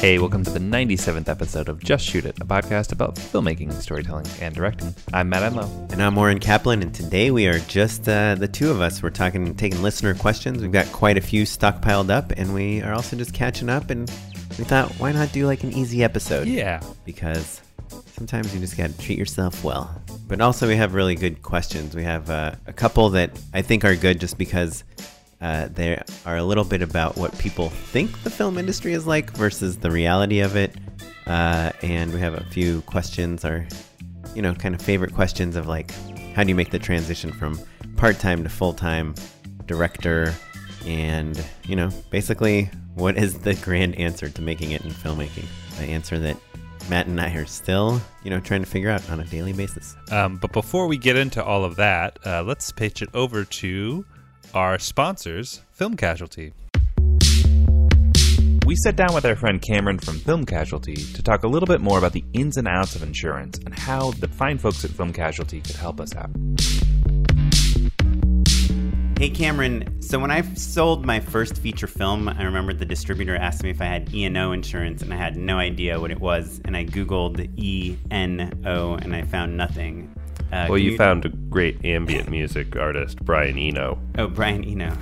Hey, welcome to the 97th episode of Just Shoot It, a podcast about filmmaking, storytelling, and directing. I'm Matt Enlow. And I'm Oren Kaplan, and today we are just uh, the two of us. We're talking, taking listener questions. We've got quite a few stockpiled up, and we are also just catching up. And we thought, why not do like an easy episode? Yeah. Because sometimes you just got to treat yourself well. But also, we have really good questions. We have uh, a couple that I think are good just because uh, they are a little bit about what people think the film industry is like versus the reality of it. Uh, and we have a few questions, our, you know, kind of favorite questions of like, how do you make the transition from part time to full time director? And, you know, basically, what is the grand answer to making it in filmmaking? The answer that Matt and I are still, you know, trying to figure out on a daily basis. Um, but before we get into all of that, uh, let's pitch it over to our sponsors, Film Casualty. We sat down with our friend Cameron from Film Casualty to talk a little bit more about the ins and outs of insurance and how the fine folks at Film Casualty could help us out. Hey Cameron, so when I sold my first feature film, I remember the distributor asked me if I had E&O insurance and I had no idea what it was and I googled E-N-O and I found nothing. Uh, well, you, you, found a great ambient music artist, Brian Eno. Oh, Brian Eno.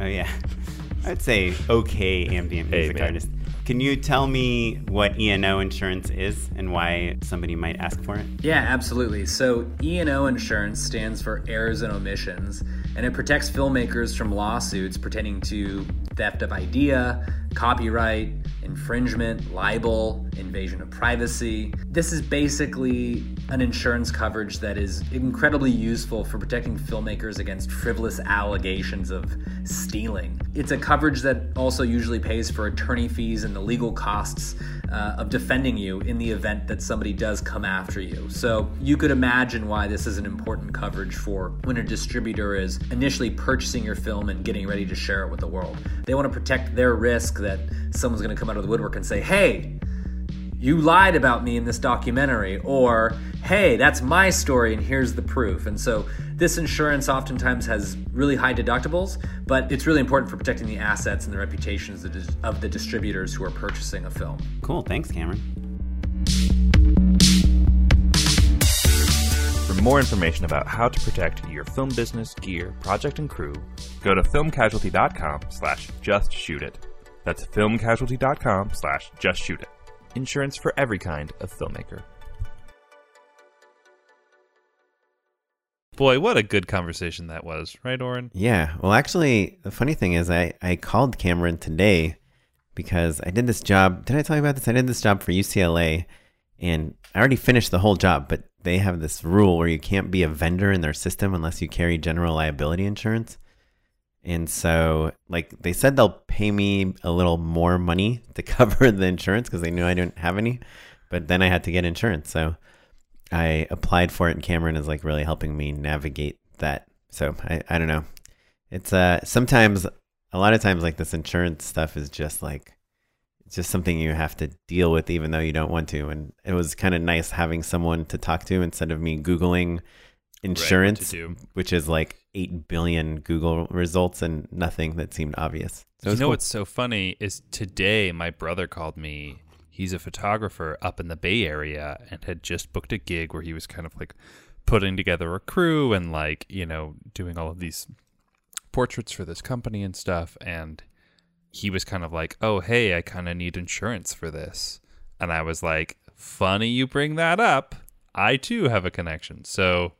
Oh yeah. I'd say okay ambient music hey, artist. Can you tell me what E&O insurance is and why somebody might ask for it? Yeah, absolutely. So E&O insurance stands for errors and omissions, and it protects filmmakers from lawsuits pertaining to theft of idea, copyright, infringement, libel, invasion of privacy. This is basically an insurance coverage that is incredibly useful for protecting filmmakers against frivolous allegations of stealing. It's a coverage that also usually pays for attorney fees and the legal costs uh, of defending you in the event that somebody does come after you. So you could imagine why this is an important coverage for when a distributor is initially purchasing your film and getting ready to share it with the world. They want to protect their risk that someone's going to come out of the woodwork and say, hey, you lied about me in this documentary, or hey, that's my story and here's the proof. And so this insurance oftentimes has really high deductibles, but it's really important for protecting the assets and the reputations of the distributors who are purchasing a film. Cool. Thanks, Cameron. For more information about how to protect your film business, gear, project, and crew, go to filmcasualty.com slash just shoot it. That's filmcasualty.com slash just shoot it insurance for every kind of filmmaker. Boy, what a good conversation that was, right, Oren? Yeah. Well, actually, the funny thing is, I, I called Cameron today because I did this job. Did I tell you about this? I did this job for UCLA and I already finished the whole job, but they have this rule where you can't be a vendor in their system unless you carry general liability insurance. And so, like, they said they'll pay me a little more money to cover the insurance because they knew I didn't have any. But then I had to get insurance. So I applied for it, and Cameron is like really helping me navigate that. So I, I don't know. It's uh sometimes a lot of times like this insurance stuff is just like just something you have to deal with even though you don't want to. And it was kind of nice having someone to talk to instead of me googling insurance, right, which is like 8 billion Google results and nothing that seemed obvious. So you know cool. what's so funny is today my brother called me. He's a photographer up in the Bay Area and had just booked a gig where he was kind of like putting together a crew and like, you know, doing all of these portraits for this company and stuff. And he was kind of like, oh, hey, I kind of need insurance for this. And I was like, funny you bring that up. I too have a connection. So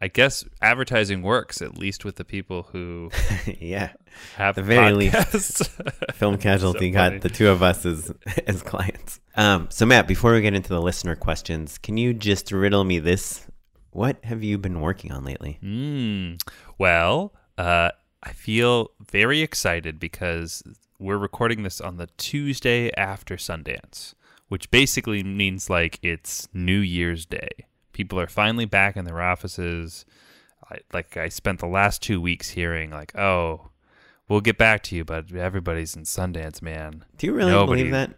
I guess advertising works at least with the people who yeah have the very podcasts. least film casualty so got the two of us as as clients. Um, so Matt, before we get into the listener questions, can you just riddle me this? What have you been working on lately? Mm, well, uh, I feel very excited because we're recording this on the Tuesday after Sundance, which basically means like it's New Year's Day people are finally back in their offices. I, like I spent the last two weeks hearing like, oh, we'll get back to you, but everybody's in Sundance, man. Do you really Nobody, believe that?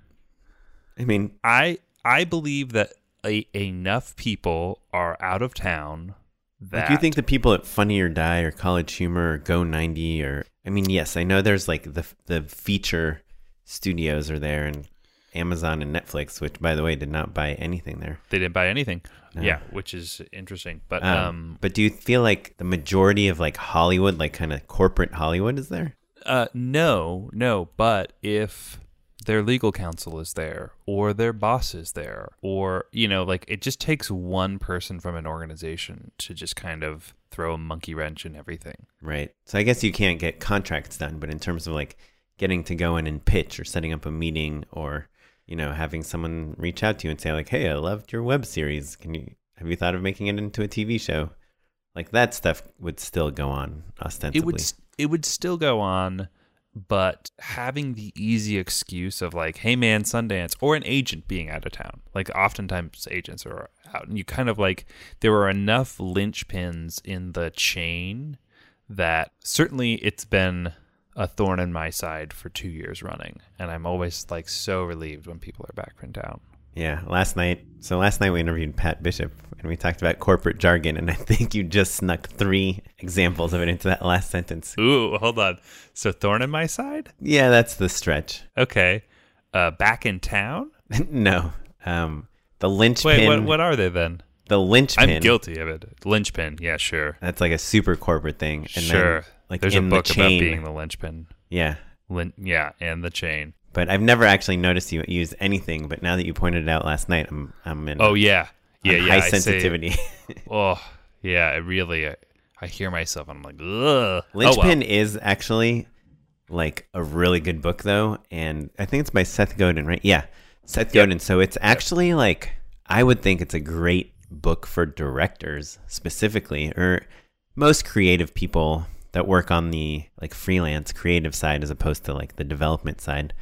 I mean, I I believe that a, enough people are out of town. That do you think the people at Funny or Die or College Humor or Go90 or I mean, yes, I know there's like the the feature studios are there and Amazon and Netflix, which by the way did not buy anything there. They didn't buy anything. Yeah, which is interesting. But um, Um, but do you feel like the majority of like Hollywood, like kind of corporate Hollywood, is there? Uh, no, no. But if their legal counsel is there, or their boss is there, or you know, like it just takes one person from an organization to just kind of throw a monkey wrench in everything. Right. So I guess you can't get contracts done, but in terms of like getting to go in and pitch or setting up a meeting or you know having someone reach out to you and say like, "Hey, I loved your web series. Can you have you thought of making it into a TV show?" Like that stuff would still go on ostensibly. It would it would still go on, but having the easy excuse of like, "Hey, man, Sundance," or an agent being out of town. Like oftentimes agents are out, and you kind of like there were enough linchpins in the chain that certainly it's been a thorn in my side for two years running, and I'm always like so relieved when people are back in town. Yeah, last night. So last night we interviewed Pat Bishop and we talked about corporate jargon, and I think you just snuck three examples of it into that last sentence. Ooh, hold on. So thorn in my side? Yeah, that's the stretch. Okay. Uh, back in town? no, um, the linchpin. Wait, what, what are they then? The linchpin. I'm guilty of it. Linchpin, yeah, sure. That's like a super corporate thing. And sure. Then, like There's a book the about being the linchpin. Yeah, Lin- yeah, and the chain. but I've never actually noticed you use anything. But now that you pointed it out last night, I'm I'm in. Oh yeah, yeah, yeah. High I say- sensitivity. oh yeah, I really. I, I hear myself. and I'm like, ugh. Oh, linchpin Oh, is actually like a really good book though, and I think it's by Seth Godin, right? Yeah, Seth Godin. So it's actually like I would think it's a great book for directors specifically, or most creative people that work on the like freelance creative side as opposed to like the development side,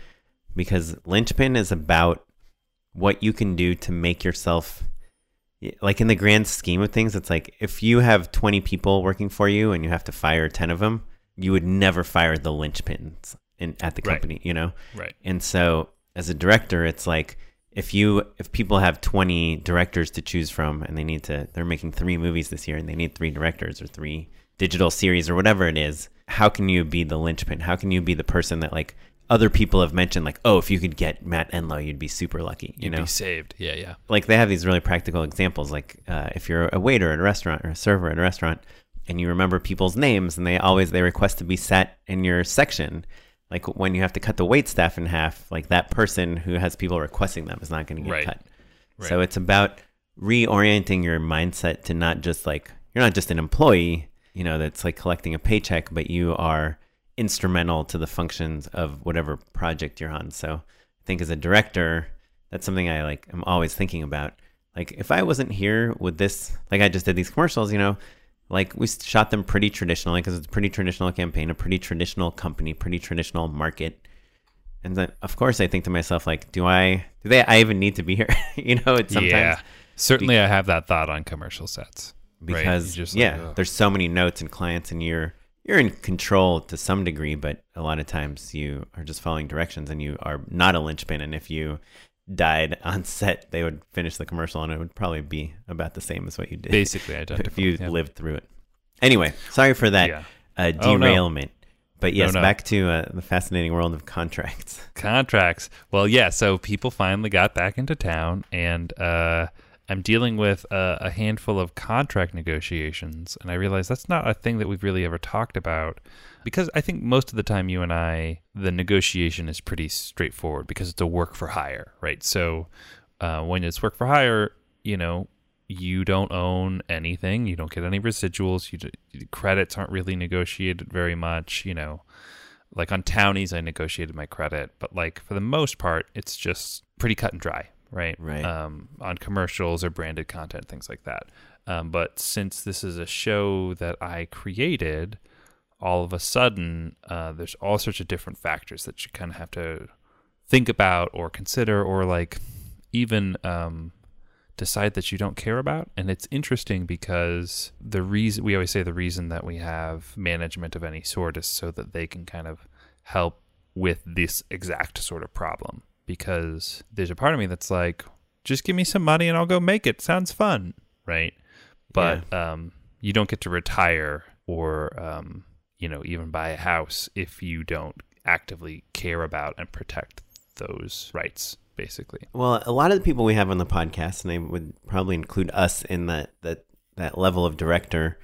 because Linchpin is about what you can do to make yourself like in the grand scheme of things it's like if you have 20 people working for you and you have to fire 10 of them you would never fire the linchpins in at the Right. company you know Right. and so as a director it's like if you if people have 20 directors to choose from and they need to they're making three movies this year and they need three directors or three digital series or whatever it is how can you be the linchpin how can you be the person that like other people have mentioned like oh if you could get matt enlow you'd be super lucky you You'd know be saved. Yeah, yeah. like they have these really practical examples like uh, if you're a waiter at a restaurant or a server at a restaurant and you remember people's names and they always they request to be sat in your section like when you have to cut the wait staff in half like that person who has people requesting them is not going to get Right. cut so it's about reorienting your mindset to not just like you're not just an employee you know that's like collecting a paycheck but you are instrumental to the functions of whatever project you're on so i think as a director that's something i like i'm always thinking about like if i wasn't here with this like i just did these commercials you know like we shot them pretty traditionally because it's a pretty traditional campaign a pretty traditional company pretty traditional market and then of course i think to myself like do i do they i even need to be here you know it's sometimes yeah. Certainly, I have that thought on commercial sets. Right? You because like, yeah, there's so many notes and clients, and you're you're in control to some degree, but a lot of times you are just following directions, and you are not a linchpin. And if you died on set, they would finish the commercial, and it would probably be about the same as what you did basically if you yeah. lived through it. Anyway, sorry for that Yeah. uh, Oh, no. derailment. But yes, no. back to uh, the fascinating world of contracts. contracts. Well, yeah. So people finally got back into town, and uh, I'm dealing with a, a handful of contract negotiations, and I realize that's not a thing that we've really ever talked about. Because I think most of the time, you and I, the negotiation is pretty straightforward because it's a work for hire, right? So uh, when it's work for hire, you know, you don't own anything, you don't get any residuals, you d- credits aren't really negotiated very much, you know like on townies i negotiated my credit but like for the most part it's just pretty cut and dry right Right. um, on commercials or branded content things like that um, but since this is a show that i created all of a sudden uh, there's all sorts of different factors that you kind of have to think about or consider or like even um, decide that you don't care about. And it's interesting because the reason we always say the reason that we have management of any sort is so that they can kind of help with this exact sort of problem. Because there's a part of me that's like, just give me some money and I'll go make it. Sounds fun, right? But um, you don't get to retire or um, you know even buy a house if you don't actively care about and protect those rights basically. Well, a lot of the people we have on the podcast, and I would probably include us in that that that level of director.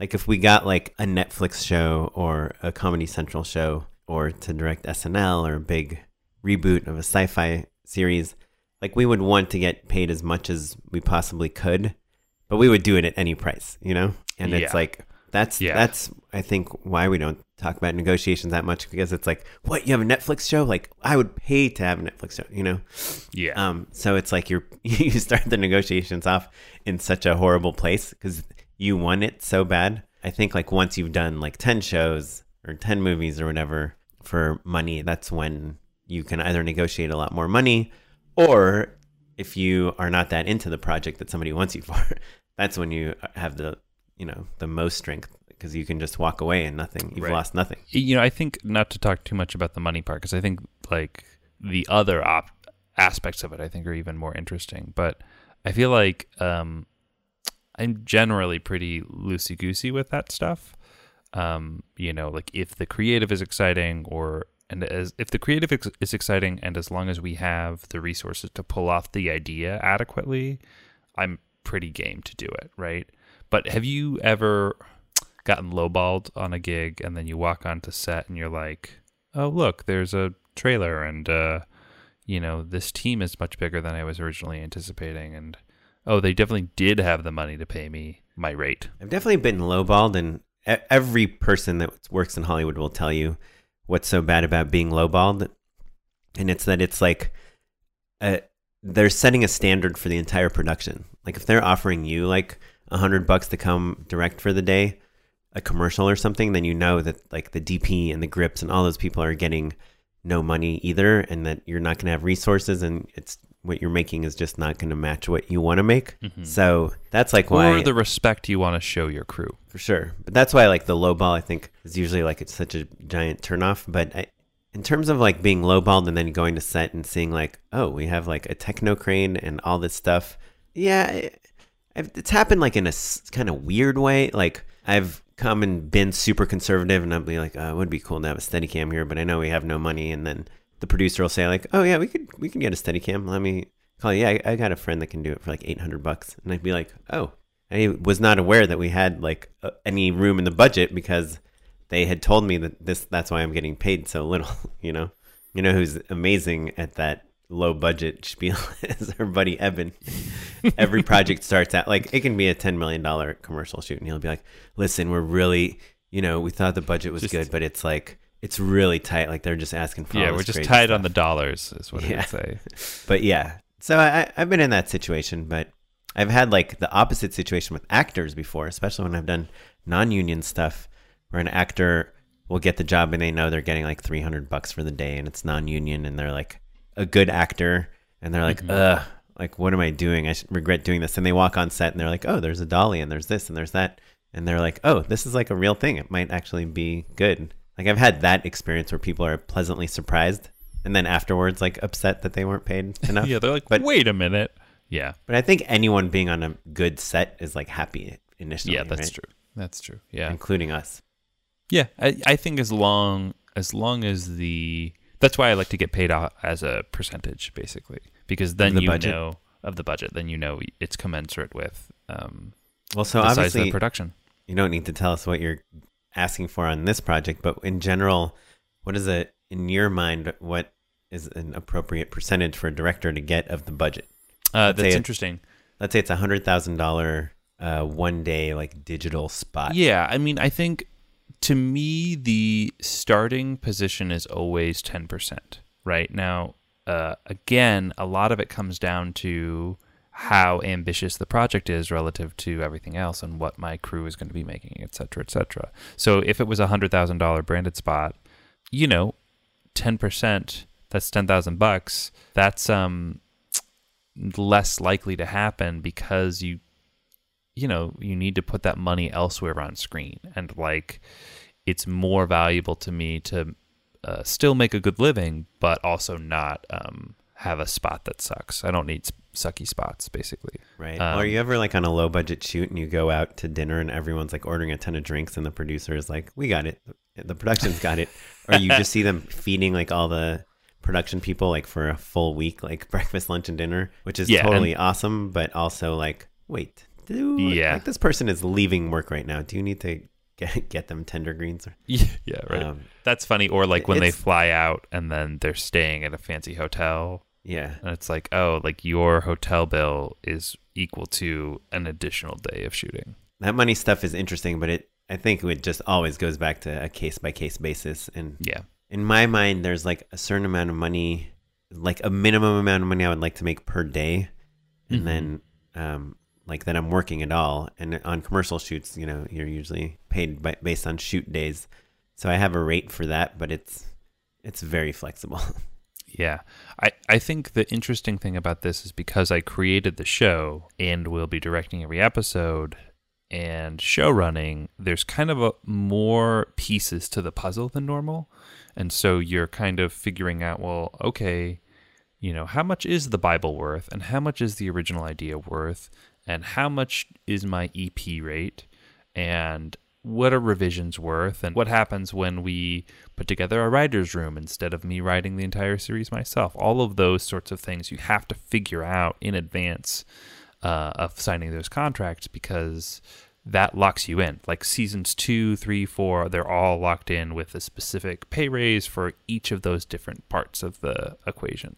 Like if we got like a Netflix show or a Comedy Central show, or to direct SNL or a big reboot of a sci-fi series, like we would want to get paid as much as we possibly could, but we would do it at any price, you know. And Yeah. it's like that's Yeah. that's I think why we don't talk about negotiations that much because it's like what you have a Netflix show like I would pay to have a Netflix show, you know. Yeah. Um, so it's like you're you start the negotiations off in such a horrible place because you want it so bad. I think like once you've done like ten shows or ten movies or whatever for money, that's when you can either negotiate a lot more money, or if you are not that into the project that somebody wants you for, that's when you have the you know the most strength because you can just walk away and nothing you've Right. lost nothing. you know, I think not to talk too much about the money part because I think like the other op- aspects of it, I think are even more interesting. But I feel like um, I'm generally pretty loosey goosey with that stuff. Um, you know, like if the creative is exciting, or and as if the creative ex- is exciting, and as long as we have the resources to pull off the idea adequately, I'm pretty game to do it, right? But have you ever gotten lowballed on a gig and then you walk onto set and you're like, "Oh, look, there's a trailer and uh, you know, this team is much bigger than I was originally anticipating and oh, they definitely did have the money to pay me my rate." I've definitely been lowballed, and every person that works in Hollywood will tell you what's so bad about being lowballed, and it's that it's like uh they're setting a standard for the entire production. Like if they're offering you like a hundred bucks to come direct for the day, a commercial or something, then you know that like the DP and the grips and all those people are getting no money either, and that you're not going to have resources, and it's what you're making is just not going to match what you want to make. Mm-hmm. So that's like why Or the respect you want to show your crew. for sure. But that's why like the low ball I think is usually like it's such a giant turnoff. But I, in terms of like being lowballed and then going to set and seeing like, oh, we have like a techno crane and all this stuff. Yeah, it, it's happened like in a kind of weird way. Like I've come and been super conservative and I'll be like, oh, it would be cool to have a steady cam here, but I know we have no money. And then the producer will say like, oh yeah, we could we can get a steady cam. Let me call you. Yeah, I, I got a friend that can do it for like eight hundred bucks. And I'd be like, oh, I was not aware that we had like uh, any room in the budget because they had told me that this that's why I'm getting paid so little, you know. You know who's amazing at that low budget spiel is our buddy Evan. Every project starts out like it can be a 10 million dollar commercial shoot and he'll be like, "Listen, we're really, you know, we thought the budget was Just- good, but it's like it's really tight. Like they're just asking for yeah, we're just crazy tied on the dollars, is what Yeah. I would say. But yeah, so I, I've been in that situation, but I've had like the opposite situation with actors before, especially when I've done non-union stuff, where an actor will get the job and they know they're getting like three hundred bucks for the day, and it's non-union, and they're like a good actor, and they're like, mm-hmm. ugh, like what am I doing? I regret doing this. And they walk on set and they're like, oh, there's a dolly, and there's this, and there's that, and they're like, oh, this is like a real thing. It might actually be good. Like I've had that experience where people are pleasantly surprised. And then afterwards, like upset that they weren't paid enough. yeah, they're like, but wait a minute. Yeah, but I think anyone being on a good set is like happy initially. yeah, that's right? true. That's true. Yeah, including us. yeah. I, I think as long as long as the that's why I like to get paid as a percentage, basically, because then the you budget? know of the budget. Then you know it's commensurate with um, Well, so the size of obviously the production. you don't need to tell us what you're asking for on this project, but in general, what is it in your mind? What is an appropriate percentage for a director to get of the budget? Uh, that's it- interesting. Let's say it's a hundred thousand dollar uh, one day like digital spot. Yeah, I mean, I think to me the starting position is always ten percent. Right now, uh, again, a lot of it comes down to how ambitious the project is relative to everything else and what my crew is going to be making, et cetera, et cetera. So if it was a hundred thousand dollar branded spot, you know, ten percent, that's ten thousand bucks. That's um less likely to happen because you you know you need to put that money elsewhere on screen and like it's more valuable to me to uh, still make a good living but also not um, have a spot that sucks i don't need sucky spots basically Right. Um, or are you ever like on a low budget shoot and you go out to dinner and everyone's like ordering a ton of drinks and the producer is like, "We got it. The production's got it." Or you just see them feeding like all the production people like for a full week, like breakfast, lunch, and dinner, which is Yeah, totally awesome. But also like, wait, do Yeah. like this person is leaving work right now. Do you need to get get them tender greens? Or, Yeah, yeah, right. Um, That's funny. Or like when they fly out and then they're staying at a fancy hotel, yeah, and it's like, oh, like your hotel bill is equal to an additional day of shooting. that money stuff is interesting, but it I think it just always goes back to a case by case basis. And Yeah, in my mind, there's like a certain amount of money, like a minimum amount of money I would like to make per day, and Mhm. then um, like that I'm working at all. And on commercial shoots, you know, you're usually paid by, based on shoot days, so I have a rate for that, but it's it's very flexible. Yeah. I, I think the interesting thing about this is because I created the show and will be directing every episode and show running, there's kind of a, more pieces to the puzzle than normal. And so you're kind of figuring out, well, okay, you know, how much is the Bible worth and how much is the original idea worth and how much is my EP rate and what are revisions worth and what happens when we put together a writer's room instead of me writing the entire series myself. All of those sorts of things you have to figure out in advance uh, of signing those contracts because that locks you in. Like seasons two, three, four, they're all locked in with a specific pay raise for each of those different parts of the equation.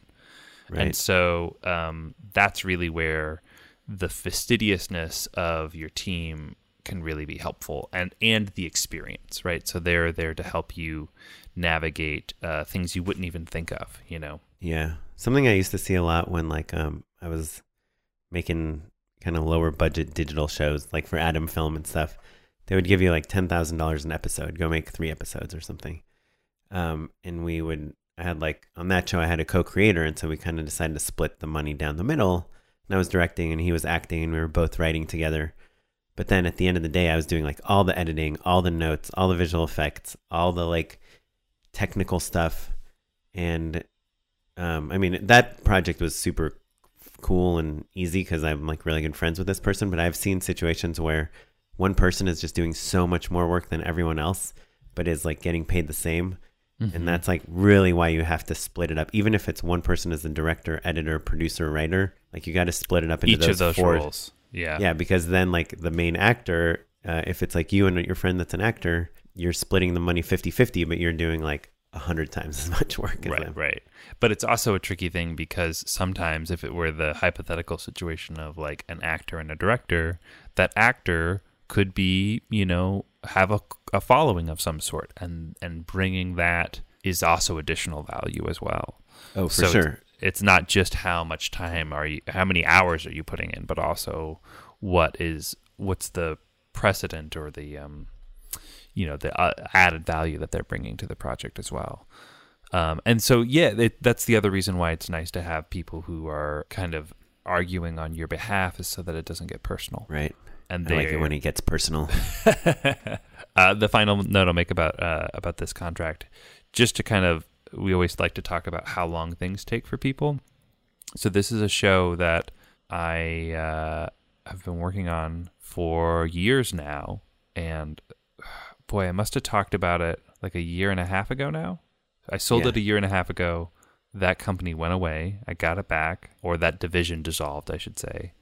And so um, that's really where the fastidiousness of your team can really be helpful and and the experience right so they're there to help you navigate uh, things you wouldn't even think of you know Yeah. Something I used to see a lot when like um I was making kind of lower budget digital shows like for Adam Film and stuff. They would give you like $10,000 an episode, go make 3 episodes or something. Um and we would I had like on that show I had a co-creator and so we kind of decided to split the money down the middle. And I was directing and he was acting and we were both writing together. But then at the end of the day I was doing like all the editing, all the notes, all the visual effects, all the like technical stuff and um, I mean, that project was super cool and easy because I'm like really good friends with this person. But I've seen situations where one person is just doing so much more work than everyone else, but is like getting paid the same. Mm-hmm. And that's like really why you have to split it up. Even if it's one person as the director, editor, producer, writer, like you got to split it up into each those of those four. roles yeah Yeah, because then like the main actor, uh, if it's like you and your friend that's an actor, you're splitting the money 50 50, but you're doing like a hundred times as much work as right them. right but it's also a tricky thing because sometimes if it were the hypothetical situation of like an actor and a director that actor could be you know have a, a following of some sort and and bringing that is also additional value as well Oh, for So sure. It's, not just how much time are you, how many hours are you putting in, but also what is what's the precedent or the um, you know, the uh, added value that they're bringing to the project as well. Um, and so, yeah, it, that's the other reason why it's nice to have people who are kind of arguing on your behalf, is so that it doesn't get personal. Right. And I like they it when it gets personal. uh, the final note I'll make about uh, about this contract, just to kind of, we always like to talk about how long things take for people. So this is a show that I uh, have been working on for years now, and boy, I must have talked about it like a year and a half ago now. I sold Yeah. it a year and a half ago. That company went away. I got it back, or that division dissolved, I should say.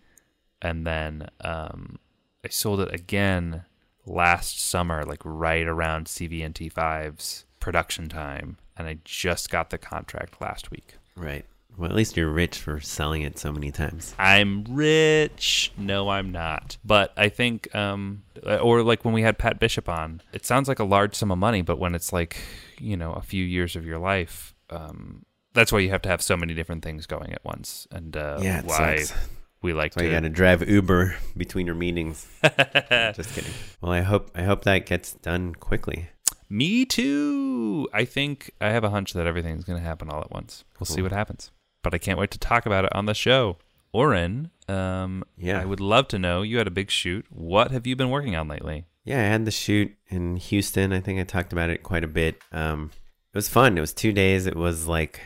And then um, I sold it again last summer, like right around CVNT 5's production time. And I just got the contract last week. right. Well, at least you're rich for selling it so many times. I'm rich. No, I'm not. But I think, um, or like when we had Pat Bishop on, it sounds like a large sum of money, but when it's like, you know, a few years of your life, um, that's why you have to have so many different things going at once. And uh, Yeah, why sucks. we like So you to. got to drive Uber between your meetings. Just kidding. Well, I hope I hope that gets done quickly. Me too. I think I have a hunch that everything's going to happen all at once. We'll see what happens. But I can't wait to talk about it on the show. Oren, um, Yeah. I would love to know. You had a big shoot. What have you been working on lately? Yeah, I had the shoot in Houston. I think I talked about it quite a bit. Um, it was fun. It was two days. It was like,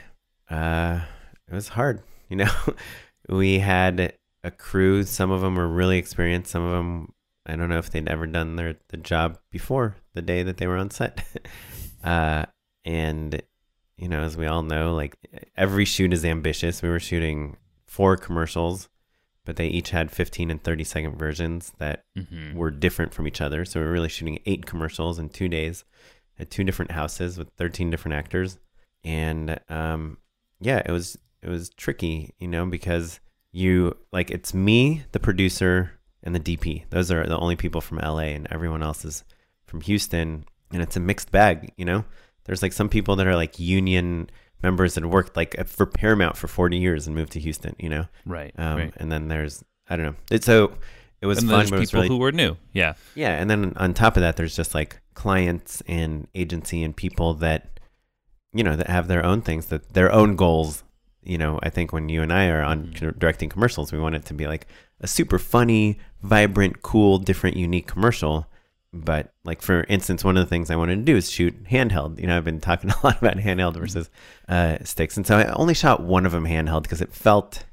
uh, it was hard. You know, we had a crew. Some of them were really experienced. Some of them, I don't know if they'd ever done their the job before the day that they were on set. uh, and you know, as we all know, like every shoot is ambitious. We were shooting four commercials, but they each had 15 and 30 second versions that Mm-hmm. were different from each other. So we were really shooting eight commercials in two days at two different houses with 13 different actors. And um, yeah, it was it was tricky, you know, because you like it's me, the producer, and the DP. Those are the only people from LA, and everyone else is from Houston, and it's a mixed bag, you know. There's like some people that are like union members that worked like for Paramount for 40 years and moved to Houston, you know. Right. Um, right. And then there's I don't know. It's so it was and fun, it was people really who were new. Yeah. yeah, and then on top of that, there's just like clients and agency and people that, you know, that have their own things, that their own goals. You know, I think when you and I are on Mm-hmm. directing commercials, we want it to be like a super funny, vibrant, cool, different, unique commercial. But like for instance, one of the things I wanted to do is shoot handheld. You know, I've been talking a lot about handheld versus uh, sticks, and so I only shot one of them handheld because it felt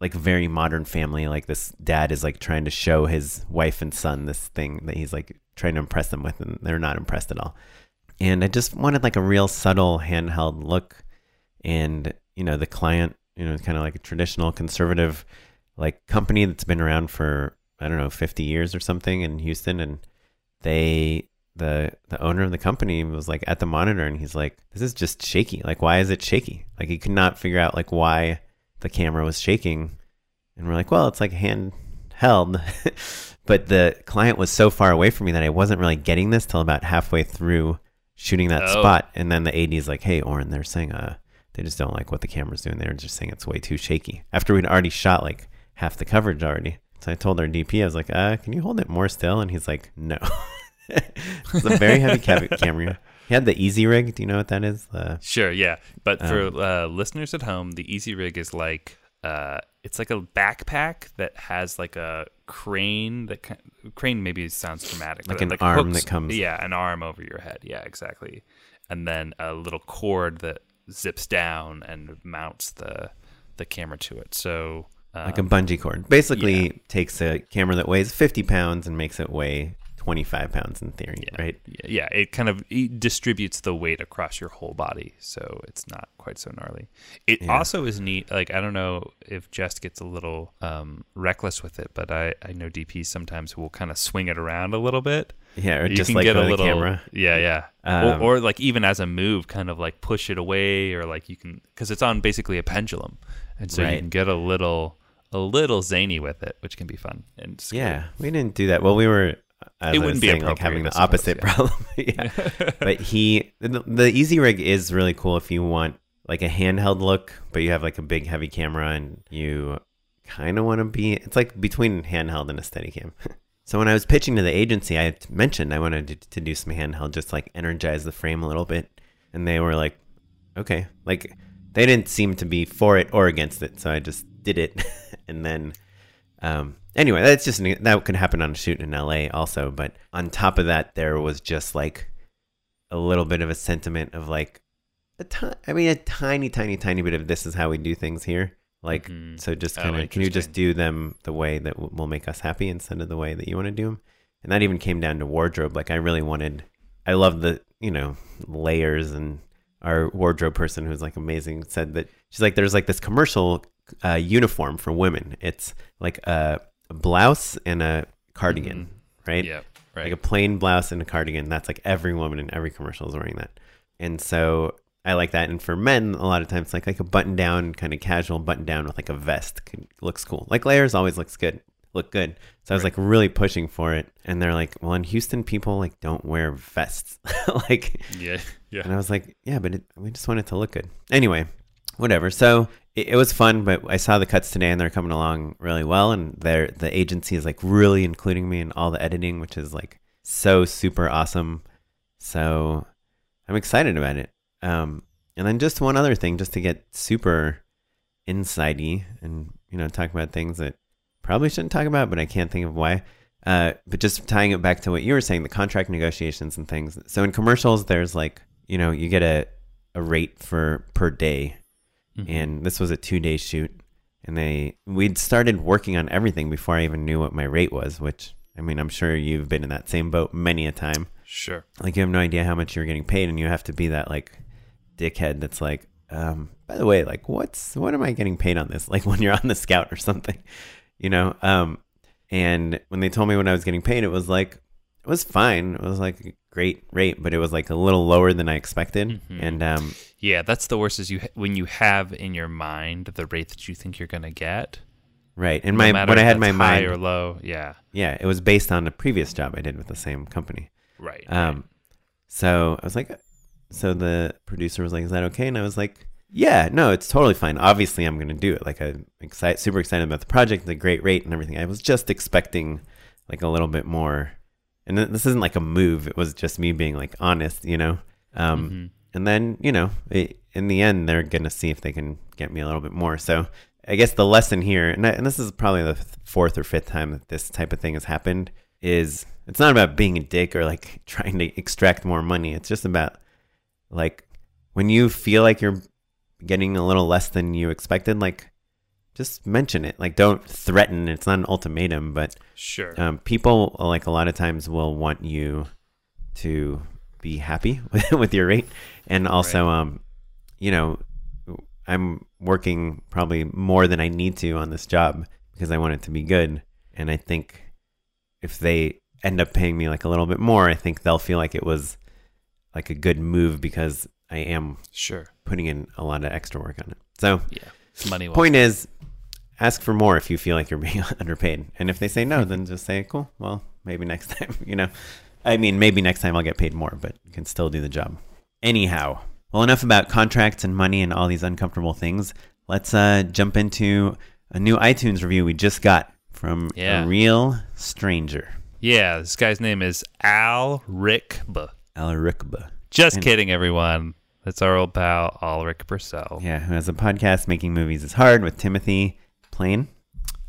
like very modern family. Like this dad is like trying to show his wife and son this thing that he's like trying to impress them with, and they're not impressed at all. And I just wanted like a real subtle handheld look, and you know the client, you know, kind of like a traditional conservative like company that's been around for I don't know fifty years or something in Houston, and they the the owner of the company was like at the monitor and he's like this is just shaky. Like why is it shaky? Like he could not figure out like why the camera was shaking. And we're like well it's like handheld. But the client was so far away from me that i wasn't really getting this till about halfway through shooting that Oh. spot. And then the ad is like hey oren they're saying uh they just don't like what the camera's doing. They're just saying it's way too shaky. After we'd already shot like half the coverage already. So i told our dp i was like uh can you hold it more still? And he's like no it's a very heavy ca- camera he had the easy rig do you know what that is uh, Sure, yeah. But for Um, uh, listeners at home, the Easy Rig is like uh, it's like a backpack that has like a crane that crane maybe sounds dramatic, Like an it, arm hooks- that comes- yeah, an arm over your head, yeah, exactly, and then a little cord that zips down and mounts the the camera to it. So um, like a bungee cord. Basically, yeah. takes a camera that weighs 50 pounds and makes it weigh 25 pounds in theory, yeah, right? Yeah, it kind of it distributes the weight across your whole body, so it's not quite so gnarly. It Yeah. also is neat. Like I don't know if Jess gets a little um, reckless with it, but I I know DP sometimes will kind of swing it around a little bit. Yeah, or You just can like get a little camera. Yeah, yeah. Um, or, or like even as a move, kind of like push it away, or like you can because it's on basically a pendulum, and so you can get a little a little zany with it, which can be fun. And cool. Yeah, we didn't do that. Well, we were. It wouldn't be saying, like having the opposite yeah. problem. yeah, but he the, the easy rig is really cool if you want like a handheld look, but you have like a big heavy camera and you kind of want to be. It's like between handheld and a steady cam. so when I was pitching to the agency, I mentioned I wanted to, to do some handheld, just like energize the frame a little bit, and they were like, "Okay," like they didn't seem to be for it or against it, so I just did it, and then. Um, anyway, that's just an, that could happen on a shoot in LA also. But on top of that, there was just like a little bit of a sentiment of like a ti- I mean, a tiny, tiny, tiny bit of this is how we do things here. Like, Mhm. so just Oh, kind of, can you just do them the way that w- will make us happy instead of the way that you want to do them? And that even came down to wardrobe. Like, I really wanted, I love the, you know, layers and our wardrobe person who's like amazing said that she's like, there's like this commercial uh, uniform for women. It's like a, a blouse and a cardigan, mm-hmm. right? yeah, right. Like a plain blouse and a cardigan. That's like every woman in every commercial is wearing that. And so I like that. And for men, a lot of times, like like a button down, kind of casual button down with like a vest can, looks cool. Like layers always looks good, look good. So I was like really pushing for it. And they're like, well, in Houston, people like don't wear vests. like, yeah, yeah. and I was like, yeah, but it, we just want it to look good. Anyway, whatever. So it, it was fun, but I saw the cuts today and they're coming along really well. And they're, the agency is like really including me in all the editing, which is like so super awesome. So I'm excited about it. Um, and then just one other thing, just to get super insidey and, you know, talk about things that probably shouldn't talk about, but I can't think of why. Uh, but just tying it back to what you were saying, the contract negotiations and things. So in commercials, there's like, you know, you get a, a rate for per day. Mhm. And this was a two day shoot. And they, we'd started working on everything before I even knew what my rate was, which, I mean, I'm sure you've been in that same boat many a time Sure. like you have no idea how much you're getting paid and you have to be that like dickhead that's like, um, by the way, like, what's what am I getting paid on this? Like when you're on the scout or something, you know. Um, and when they told me when I was getting paid, it was like it was fine. It was like great rate, but it was like a little lower than I expected. Mm-hmm. And um, Yeah, that's the worst. Is you when you have in your mind the rate that you think you're gonna get. right, and no my when I had my mind, or low. Yeah, yeah, it was based on a previous job I did with the same company. right. Um, so I was like, so the producer was like, "Is that okay?" And I was like, "Yeah, no, it's totally fine. Obviously, I'm going to do it. Like, I'm excited, super excited about the project, the great rate, and everything. I was just expecting like a little bit more. And th- this isn't like a move. It was just me being like honest, you know. Um, Mhm. and then you know, it, in the end, they're going to see if they can get me a little bit more. So I guess the lesson here, and, I, and this is probably the fourth or fifth time that this type of thing has happened, is it's not about being a dick or like trying to extract more money. It's just about like when you feel like you're getting a little less than you expected, like just mention it. Like don't threaten. It's not an ultimatum, but Sure. um, people like a lot of times will want you to be happy with, with your rate and also um you know i'm working probably more than i need to on this job because i want it to be good and i think if they end up paying me like a little bit more i think they'll feel like it was like a good move because i am sure. putting in a lot of extra work on it so Yeah. It's money. Point is ask for more if you feel like you're being underpaid and if they say no then just say cool well maybe next time you know i mean maybe next time i'll get paid more but you can still do the job anyhow well enough about contracts and money and all these uncomfortable things let's uh jump into a new itunes review we just got from Yeah. a real stranger Yeah, this guy's name is Al Rickba. Alrikba. Just And- kidding, everyone. That's our old pal Alric Purcell. yeah who has a podcast making movies is hard with timothy plain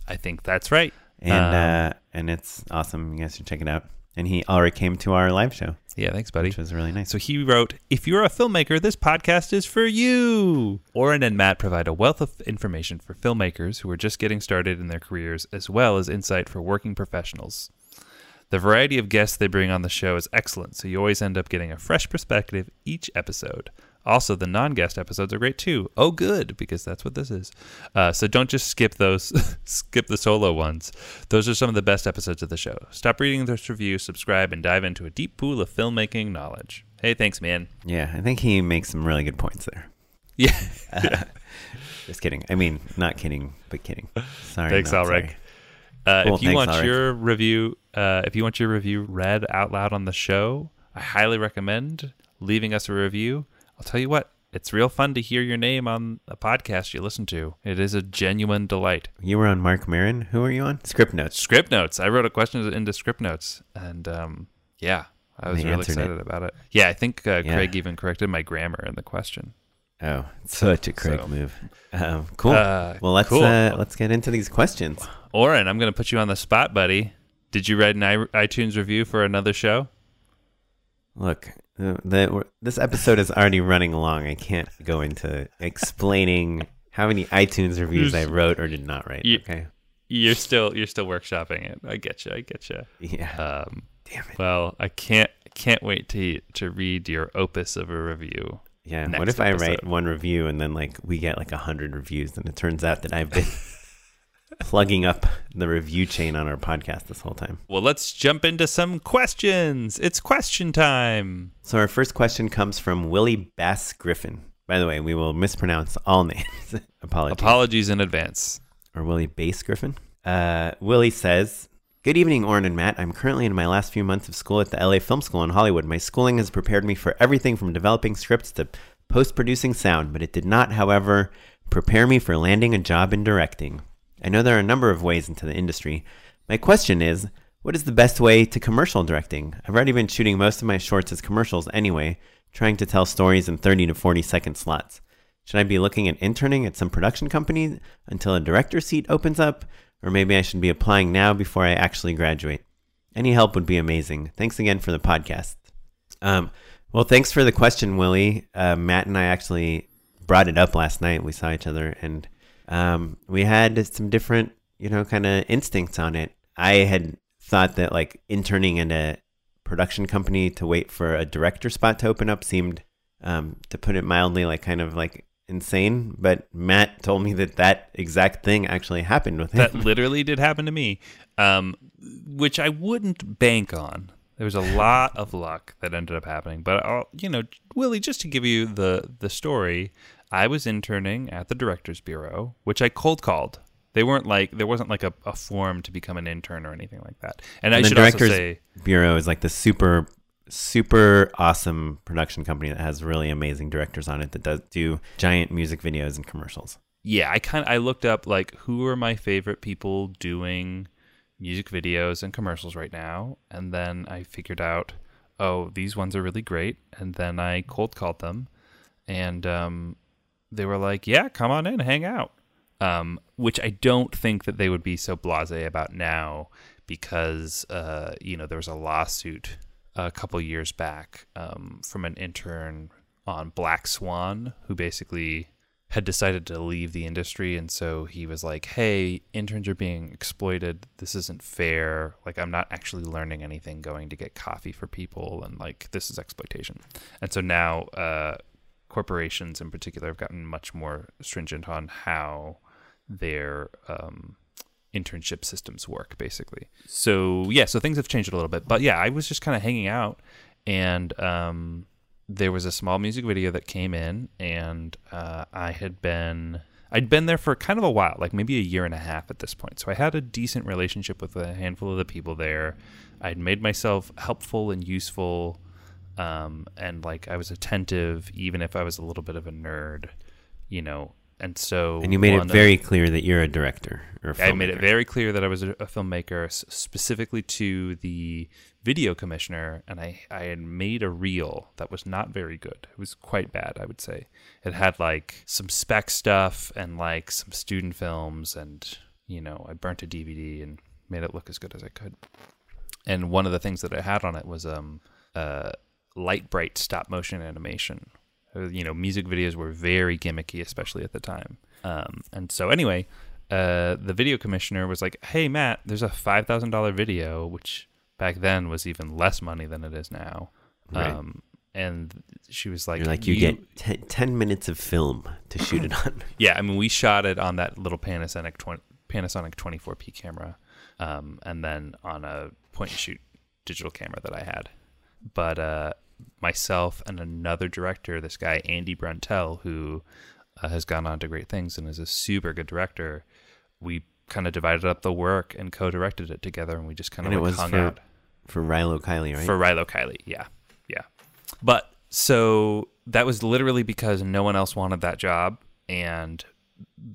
I think that's right. and Um, uh and it's awesome you guys should check it out and he already came to our live show Yeah, thanks, buddy. which was really nice. So he wrote, If you're a filmmaker, this podcast is for you. Oren and Matt provide a wealth of information for filmmakers who are just getting started in their careers, as well as insight for working professionals. The variety of guests they bring on the show is excellent, so you always end up getting a fresh perspective each episode. Also, the non guest episodes are great too. Oh, good, because that's what this is. Uh, so don't just skip those, skip the solo ones. Those are some of the best episodes of the show. Stop reading this review, subscribe, and dive into a deep pool of filmmaking knowledge. Hey, thanks, man. yeah, I think he makes some really good points there. Yeah. Just kidding. I mean, not kidding, but kidding. Sorry. Thanks, Alric. Uh, Cool, if you thanks, want Alric. your review, uh, if you want your review read out loud on the show, I highly recommend leaving us a review. I'll tell you what, it's real fun to hear your name on a podcast you listen to. It is a genuine delight. You were on Marc Maron. Who are you on? Script Notes. Script notes. I wrote a question into script notes, and um, yeah, I was They really answered it. excited about it. Yeah, I think uh, Yeah. Craig even corrected my grammar in the question. Oh, such a Craig So- move. Um, cool. Uh, well, let's cool. uh, let's get into these questions. Oren, I'm going to put you on the spot, buddy. Did you write an i- iTunes review for another show? Look, the, the, this episode is already running long. I can't go into explaining how many iTunes reviews I wrote or did not write. You- okay. You're still you're still workshopping it. I get you. I get you. Yeah. Um, Damn it. well, I can't can't wait to to read your opus of a review. Yeah. What if I write one review and then like we get like a hundred reviews and it turns out that I've been plugging up the review chain on our podcast this whole time. Well, let's jump into some questions. It's question time. So our first question comes from Willie Bass Griffin. By the way, we will mispronounce all names. Apologies. Apologies in advance. or Willie Bass Griffin. Uh, Willie says, Good evening, Oren and Matt. I'm currently in my last few months of school at the LA Film School in Hollywood. My schooling has prepared me for everything from developing scripts to post producing sound, but it did not, however, prepare me for landing a job in directing. I know there are a number of ways into the industry. My question is, what is the best way to commercial directing? I've already been shooting most of my shorts as commercials anyway, trying to tell stories in 30 to 40 second slots. Should I be looking at interning at some production company until a director seat opens up? Or maybe I should be applying now before I actually graduate? Any help would be amazing. Thanks again for the podcast. Um, well, thanks for the question, Willie. Uh, Matt and I actually brought it up last night. We saw each other and um, we had some different, you know, kind of instincts on it. I had thought that like interning in a production company to wait for a director spot to open up seemed um, to put it mildly, like kind of like insane. But Matt told me that that exact thing actually happened with him. That literally did happen to me, um, which I wouldn't bank on. There was a lot of luck that ended up happening, but I'll, you know, Willie, just to give you the the story, I was interning at the directors bureau, which I cold called. They weren't like there wasn't like a, a form to become an intern or anything like that. And, I And the should also directors say, Bureau is like the super super awesome production company that has really amazing directors on it that does do giant music videos and commercials. yeah, I kind of I looked up like who are my favorite people doing music videos and commercials right now, and then I figured out, oh, these ones are really great, and then I cold called them, and um, they were like, yeah, come on in, hang out, um, which I don't think that they would be so blasé about now because uh, you know there was a lawsuit a couple years back um, from an intern on Black Swan who basically had decided to leave the industry. And so he was like hey interns are being exploited. This isn't fair. Like i'm not actually learning anything going to get coffee for people. And like this is exploitation. And so now uh, corporations in particular have gotten much more stringent on how their um, internship systems work basically. So yeah so things have changed a little bit. But yeah i was just kind of hanging out and um, there was a small music video that came in and uh, i had been i'd been there for kind of a while like maybe a year and a half at this point. So i had a decent relationship with a handful of the people there. I'd made myself helpful and useful um, and like i was attentive even if i was a little bit of a nerd you know and so And you made it of- very clear that you're a director or a I made it very clear that I was a, a filmmaker, specifically to the video commissioner, and I, I had made a reel that was not very good. It was quite bad, I would say. It had like some spec stuff and like some student films, and you know, I burnt a DVD and made it look as good as I could. And one of the things that I had on it was um, uh, Lite-Brite stop motion animation. Uh, You know, music videos were very gimmicky, especially at the time. Um, and so, anyway, uh, the video commissioner was like, "Hey, Matt, there's a five thousand dollar video, which back then was even less money than it is now." Right. Um, and she was like, You're like you, get te- 10 minutes of film to shoot it on. yeah, I mean, we shot it on that little Panasonic 20, Panasonic 24p camera, um, and then on a point and shoot digital camera that I had. But uh, myself and another director, this guy Andy Bruntel, who uh, has gone on to great things and is a super good director, we kind of divided up the work and co-directed it together, and we just kind of like hung for- out For Rilo Kiley, right? for Rilo Kiley. Yeah, yeah. But so that was literally because no one else wanted that job, and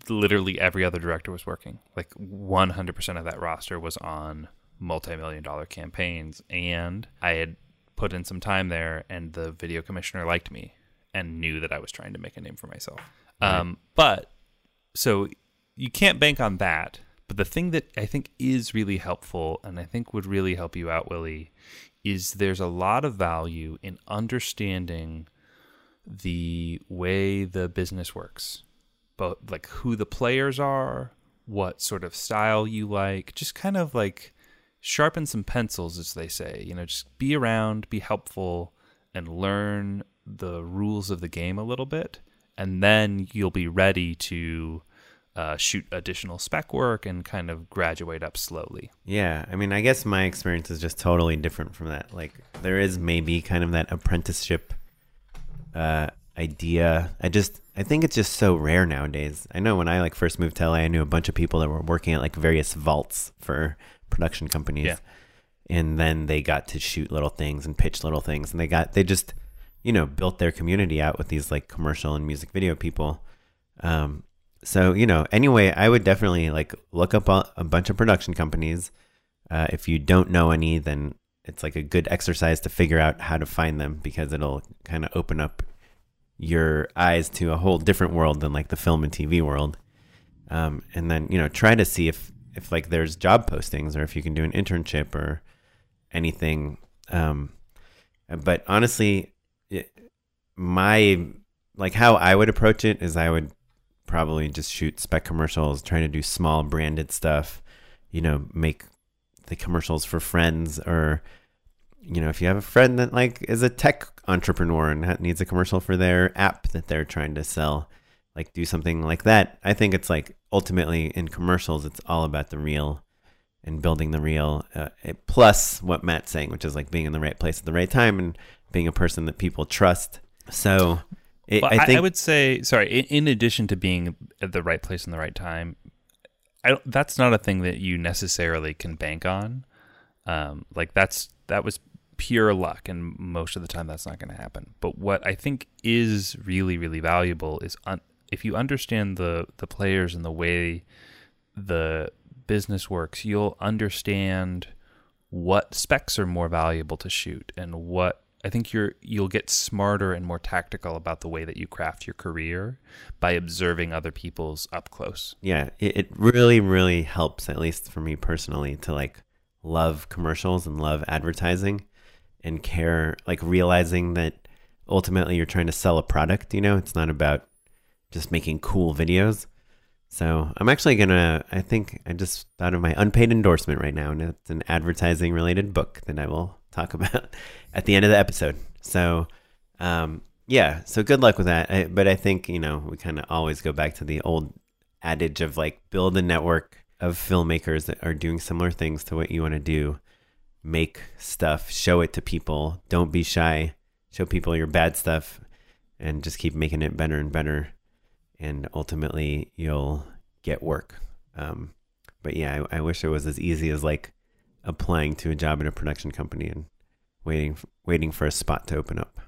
literally every other director was working. Like 100% of that roster was on multi-million dollar campaigns, and I had put in some time there, and the video commissioner liked me and knew that I was trying to make a name for myself. Um, but so you can't bank on that. But the thing that I think is really helpful, and I think would really help you out, Willie, is there's a lot of value in understanding the way the business works, both like who the players are, what sort of style you like, just kind of like sharpen some pencils, as they say. You know, just be around, be helpful, and learn the rules of the game a little bit, and then you'll be ready to uh, shoot additional spec work and kind of graduate up slowly. Yeah, I mean, I guess my experience is just totally different from that. Like, there is maybe kind of that apprenticeship uh, idea. I just, I think it's just so rare nowadays. I know when I like first moved to LA, I knew a bunch of people that were working at like various vaults for production companies, Yeah. and then they got to shoot little things and pitch little things, and they got, they just, you know, built their community out with these like commercial and music video people. Um, so you know, anyway, I would definitely like look up a, a bunch of production companies. Uh, if you don't know any, then it's like a good exercise to figure out how to find them because it'll kind of open up your eyes to a whole different world than like the film and TV world. Um, and then you know, try to see if if like there's job postings or if you can do an internship or anything. Um, but honestly, it, my like how I would approach it is I would probably just shoot spec commercials, trying to do small branded stuff, you know, make the commercials for friends or you know, if you have a friend that like is a tech entrepreneur and needs a commercial for their app that they're trying to sell, like do something like that. I think it's like ultimately in commercials, it's all about the reel and building the reel. Uh, it, plus what Matt's saying, which is like being in the right place at the right time and being a person that people trust. So it, Well, I think I would say, sorry, in, in addition to being at the right place in the right time, I don't, that's not a thing that you necessarily can bank on. Um, like that's that was pure luck, and most of the time that's not going to happen. But what I think is really, really valuable is un- if you understand the the players and the way the business works, you'll understand what specs are more valuable to shoot and what I think you're you'll get smarter and more tactical about the way that you craft your career by observing other people's up close. yeah, it, it really, really helps, at least for me personally, to like love commercials and love advertising and care, like realizing that ultimately you're trying to sell a product, you know, it's not about just making cool videos. So I'm actually gonna, I think I just thought of my unpaid endorsement right now, and it's an advertising related book that I will talk about at the end of the episode. So, um, yeah, so good luck with that. I, but I think, you know, we kind of always go back to the old adage of like build a network of filmmakers that are doing similar things to what you want to do. Make stuff, show it to people. Don't be shy. Show people your bad stuff and just keep making it better and better. And ultimately, you'll get work. Um, but yeah, I, I wish it was as easy as like applying to a job in a production company and waiting waiting for a spot to open up.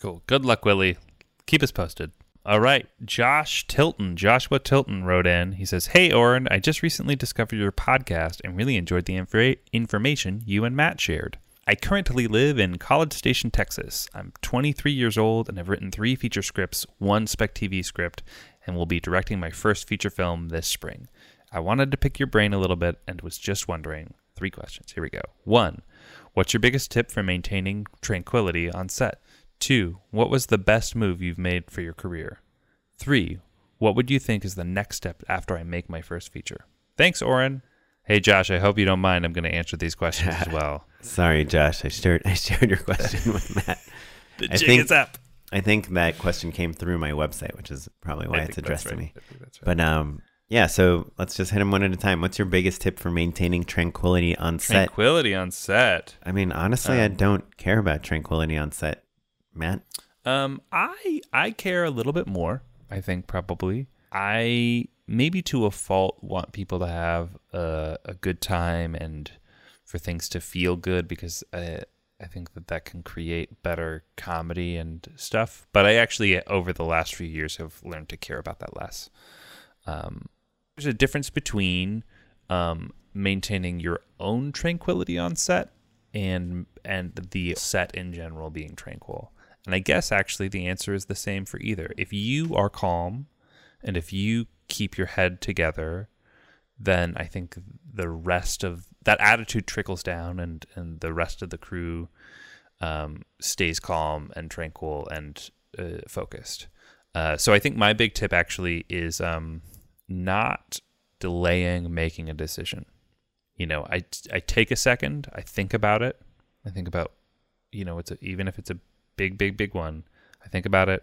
Cool. Good luck, Willie. Keep us posted. All right. Josh Tilton, Joshua Tilton wrote in. He says, Hey, Oren, I just recently discovered your podcast and really enjoyed the inf- information you and Matt shared. I currently live in College Station, Texas. I'm 23 years old and have written three feature scripts, one Spec TV script, and will be directing my first feature film this spring. I wanted to pick your brain a little bit and was just wondering three questions. Here we go. One, what's your biggest tip for maintaining tranquility on set? Two, what was the best move you've made for your career? Three, what would you think is the next step after I make my first feature? Thanks, Oren. Hey, Josh, I hope you don't mind. I'm going to answer these questions as well. Sorry, Josh. I shared I shared your question with Matt. The I jig think- is up. I think that question came through my website, which is probably why I it's addressed that's to me. I think that's right. But um, yeah. So let's just hit them one at a time. What's your biggest tip for maintaining tranquility on set? Tranquility on set. I mean, honestly, I Um, don't care about tranquility on set, Matt. Um, I I care a little bit more. I think probably I maybe to a fault want people to have a, a good time and for things to feel good because I I think that that can create better comedy and stuff. But I actually over the last few years have learned to care about that less. Um, there's a difference between um, maintaining your own tranquility on set and and the set in general being tranquil. And I guess actually the answer is the same for either. If you are calm and if you keep your head together, then I think the rest of that attitude trickles down and, and the rest of the crew um, stays calm and tranquil and uh, focused. Uh, so I think my big tip actually is um, not delaying making a decision. You know, I, I take a second, I think about it, I think about, you know, it's a, even if it's a big, big, big one, I think about it,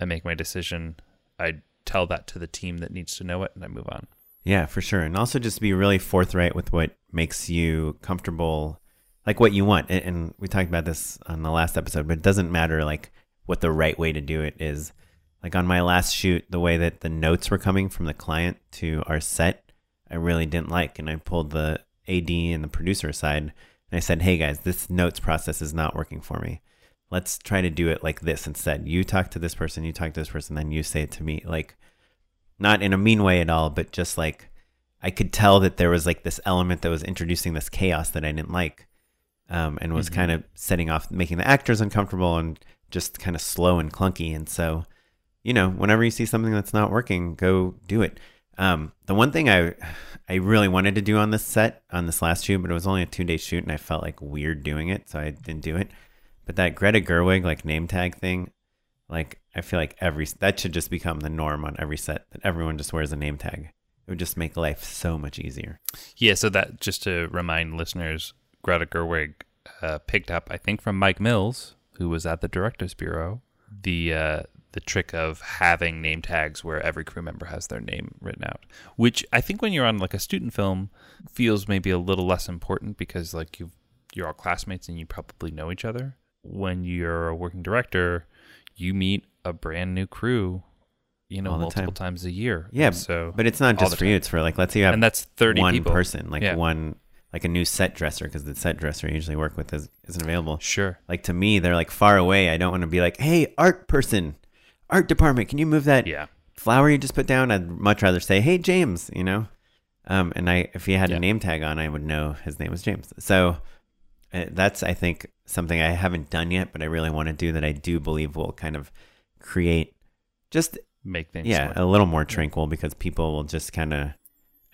I make my decision, I tell that to the team that needs to know it, and I move on. Yeah, for sure. And also just be really forthright with what makes you comfortable, like what you want. And, and we talked about this on the last episode, but it doesn't matter like what the right way to do it is. Like on my last shoot, the way that the notes were coming from the client to our set, I really didn't like. And I pulled the AD and the producer aside and I said, hey guys, this notes process is not working for me. Let's try to do it like this instead. You talk to this person, you talk to this person, then you say it to me. Like, not in a mean way at all, but just like I could tell that there was like this element that was introducing this chaos that I didn't like, um, and was Mhm. kind of setting off, making the actors uncomfortable and just kind of slow and clunky. And so, you know, whenever you see something that's not working, go do it. Um, the one thing I I really wanted to do on this set on this last shoot, but it was only a two day shoot, and I felt like weird doing it, so I didn't do it. But that Greta Gerwig like name tag thing, like I feel like every that should just become the norm on every set that everyone just wears a name tag. It would just make life so much easier. Yeah, so that just to remind listeners, Greta Gerwig uh, picked up, I think, from Mike Mills, who was at the Directors Bureau, the uh, the trick of having name tags where every crew member has their name written out. Which I think when you're on like a student film feels maybe a little less important because like you you're all classmates and you probably know each other. When you're a working director, you meet a brand new crew, you know, multiple time. times a year. Yeah, so but it's not just for you. It's for like let's say you have and that's thirty one people. One person, like Yeah. one like a new set dresser because the set dresser I usually work with is, isn't available. Sure. Like to me, they're like far away. I don't want to be like, hey, art person, art department, can you move that Yeah. flower you just put down? I'd much rather say, hey, James, you know. Um, and I, if he had Yeah. a name tag on, I would know his name was James. So uh, that's, I think, something I haven't done yet, but I really want to do that. I do believe will kind of create just Make things yeah more- a little more tranquil because people will just kind of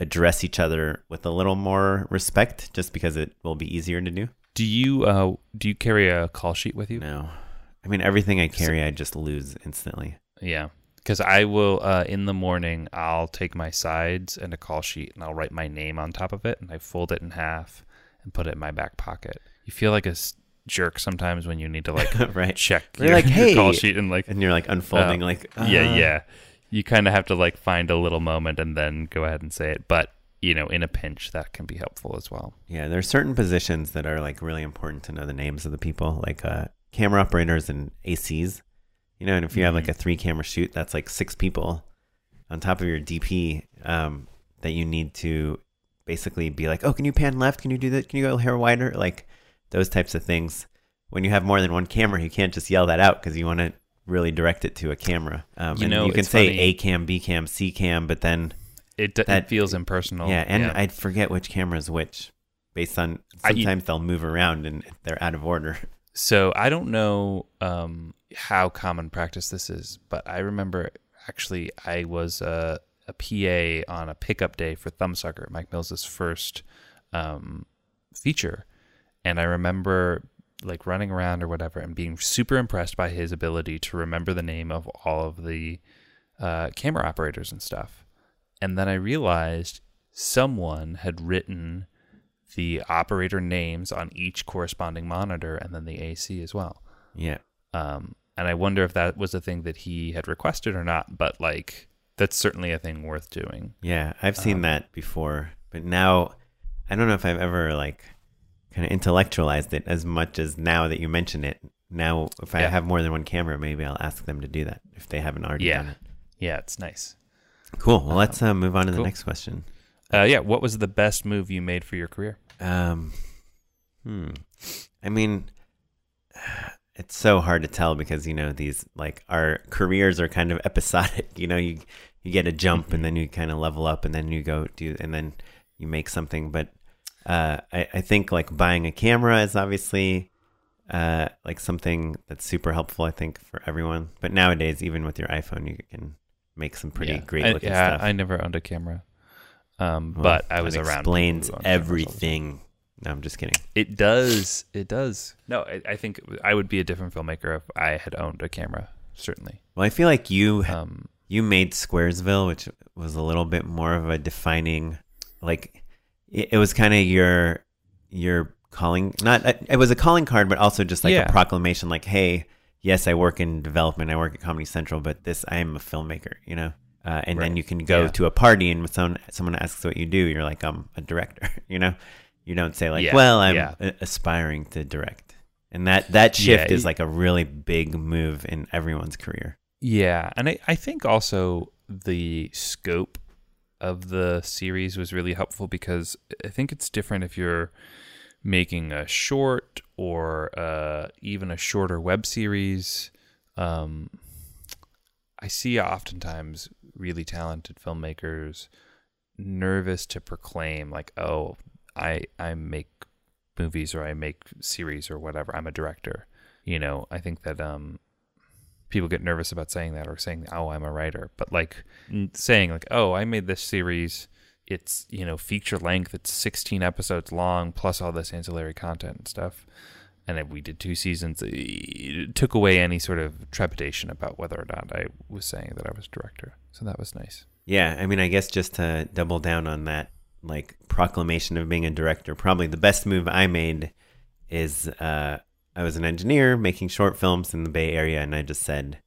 address each other with a little more respect, just because it will be easier to do. Do you uh do you carry a call sheet with you? No, I mean everything I carry, I just lose instantly. Yeah. Because I will, uh, in the morning, I'll take my sides and a call sheet and I'll write my name on top of it and I fold it in half and put it in my back pocket. You feel like a jerk sometimes when you need to like Right. check You're your, like, your call "Hey." sheet and like, And you're like unfolding, uh, like yeah, uh, yeah. You kind of have to like find a little moment and then go ahead and say it. But, you know, in a pinch, that can be helpful as well. yeah. There's certain positions that are like really important to know the names of the people, like uh, camera operators and ACs. You know, and if you have like a three camera shoot, that's like six people on top of your DP um, that you need to basically be like, oh, can you pan left? Can you do that? Can you go hair wider? Like those types of things. When you have more than one camera, you can't just yell that out because you want to really direct it to a camera. Um, You and know, you can say funny- A cam, B cam, C cam, but then It, d- That- it feels impersonal. yeah, and I'd forget which camera is which based on I- you- sometimes they'll move around and they're out of order. So I don't know um, how common practice this is, but I remember actually I was a, a PA on a pickup day for Thumbsucker, Mike Mills' first um, feature, and I remember like running around or whatever and being super impressed by his ability to remember the name of all of the uh, camera operators and stuff. And then I realized someone had written the operator names on each corresponding monitor and then the AC as well. Yeah. Um, and I wonder if that was a thing that he had requested or not, but like that's certainly a thing worth doing. Yeah, I've seen Um, that before, but now I don't know if I've ever like kind of intellectualized it as much as now that you mention it. Now, if I Yeah. have more than one camera, maybe I'll ask them to do that if they haven't already Yeah. done it. Yeah, it's nice. Cool. Well, let's uh, move on to the next question. Uh, yeah, what was the best move you made for your career? Um, hmm. I mean, it's so hard to tell because you know these like our careers are kind of episodic. You know, you you get a jump and then you kind of level up and then you go do and then you make something. But uh, I I think like buying a camera is obviously uh like something that's super helpful. I think for everyone. But nowadays, even with your iPhone, you can make some pretty yeah. great I, yeah, stuff. I never owned a camera, um, Well, but I was around. Explains who owned cameras all the time. everything. No, I'm just kidding. It does. It does. No, I, I think I would be a different filmmaker if I had owned a camera. Certainly. Well, I feel like you Um, you made Squaresville, which was a little bit more of a defining, like it, it was kind of your your calling. Not it was a calling card, but also just like Yeah. a proclamation, like, hey, yes, I work in development, I work at Comedy Central, but this I am a filmmaker, you know. Uh, and then you can go Yeah. to a party, and someone someone asks what you do, you're like, I'm a director, you know. You don't say like, Yeah, well, I'm a- aspiring to direct, and that that shift is like a really big move in everyone's career. Yeah, and I, I think also the scope of the series was really helpful because I think it's different if you're making a short or uh, even a shorter web series. Um, I see oftentimes really talented filmmakers nervous to proclaim like, "Oh, I I make movies or I make series or whatever. I'm a director." You know, I think that um, people get nervous about saying that or saying, "Oh, I'm a writer," but like saying like, "Oh, I made this series. It's you know feature length. It's 16 episodes long plus all this ancillary content and stuff." And if we did two seasons. It took away any sort of trepidation about whether or not I was saying that I was director. So that was nice. Yeah, I mean, I guess just to double down on that, like proclamation of being a director, probably the best move I made is uh, I was an engineer making short films in the Bay Area, and I just said,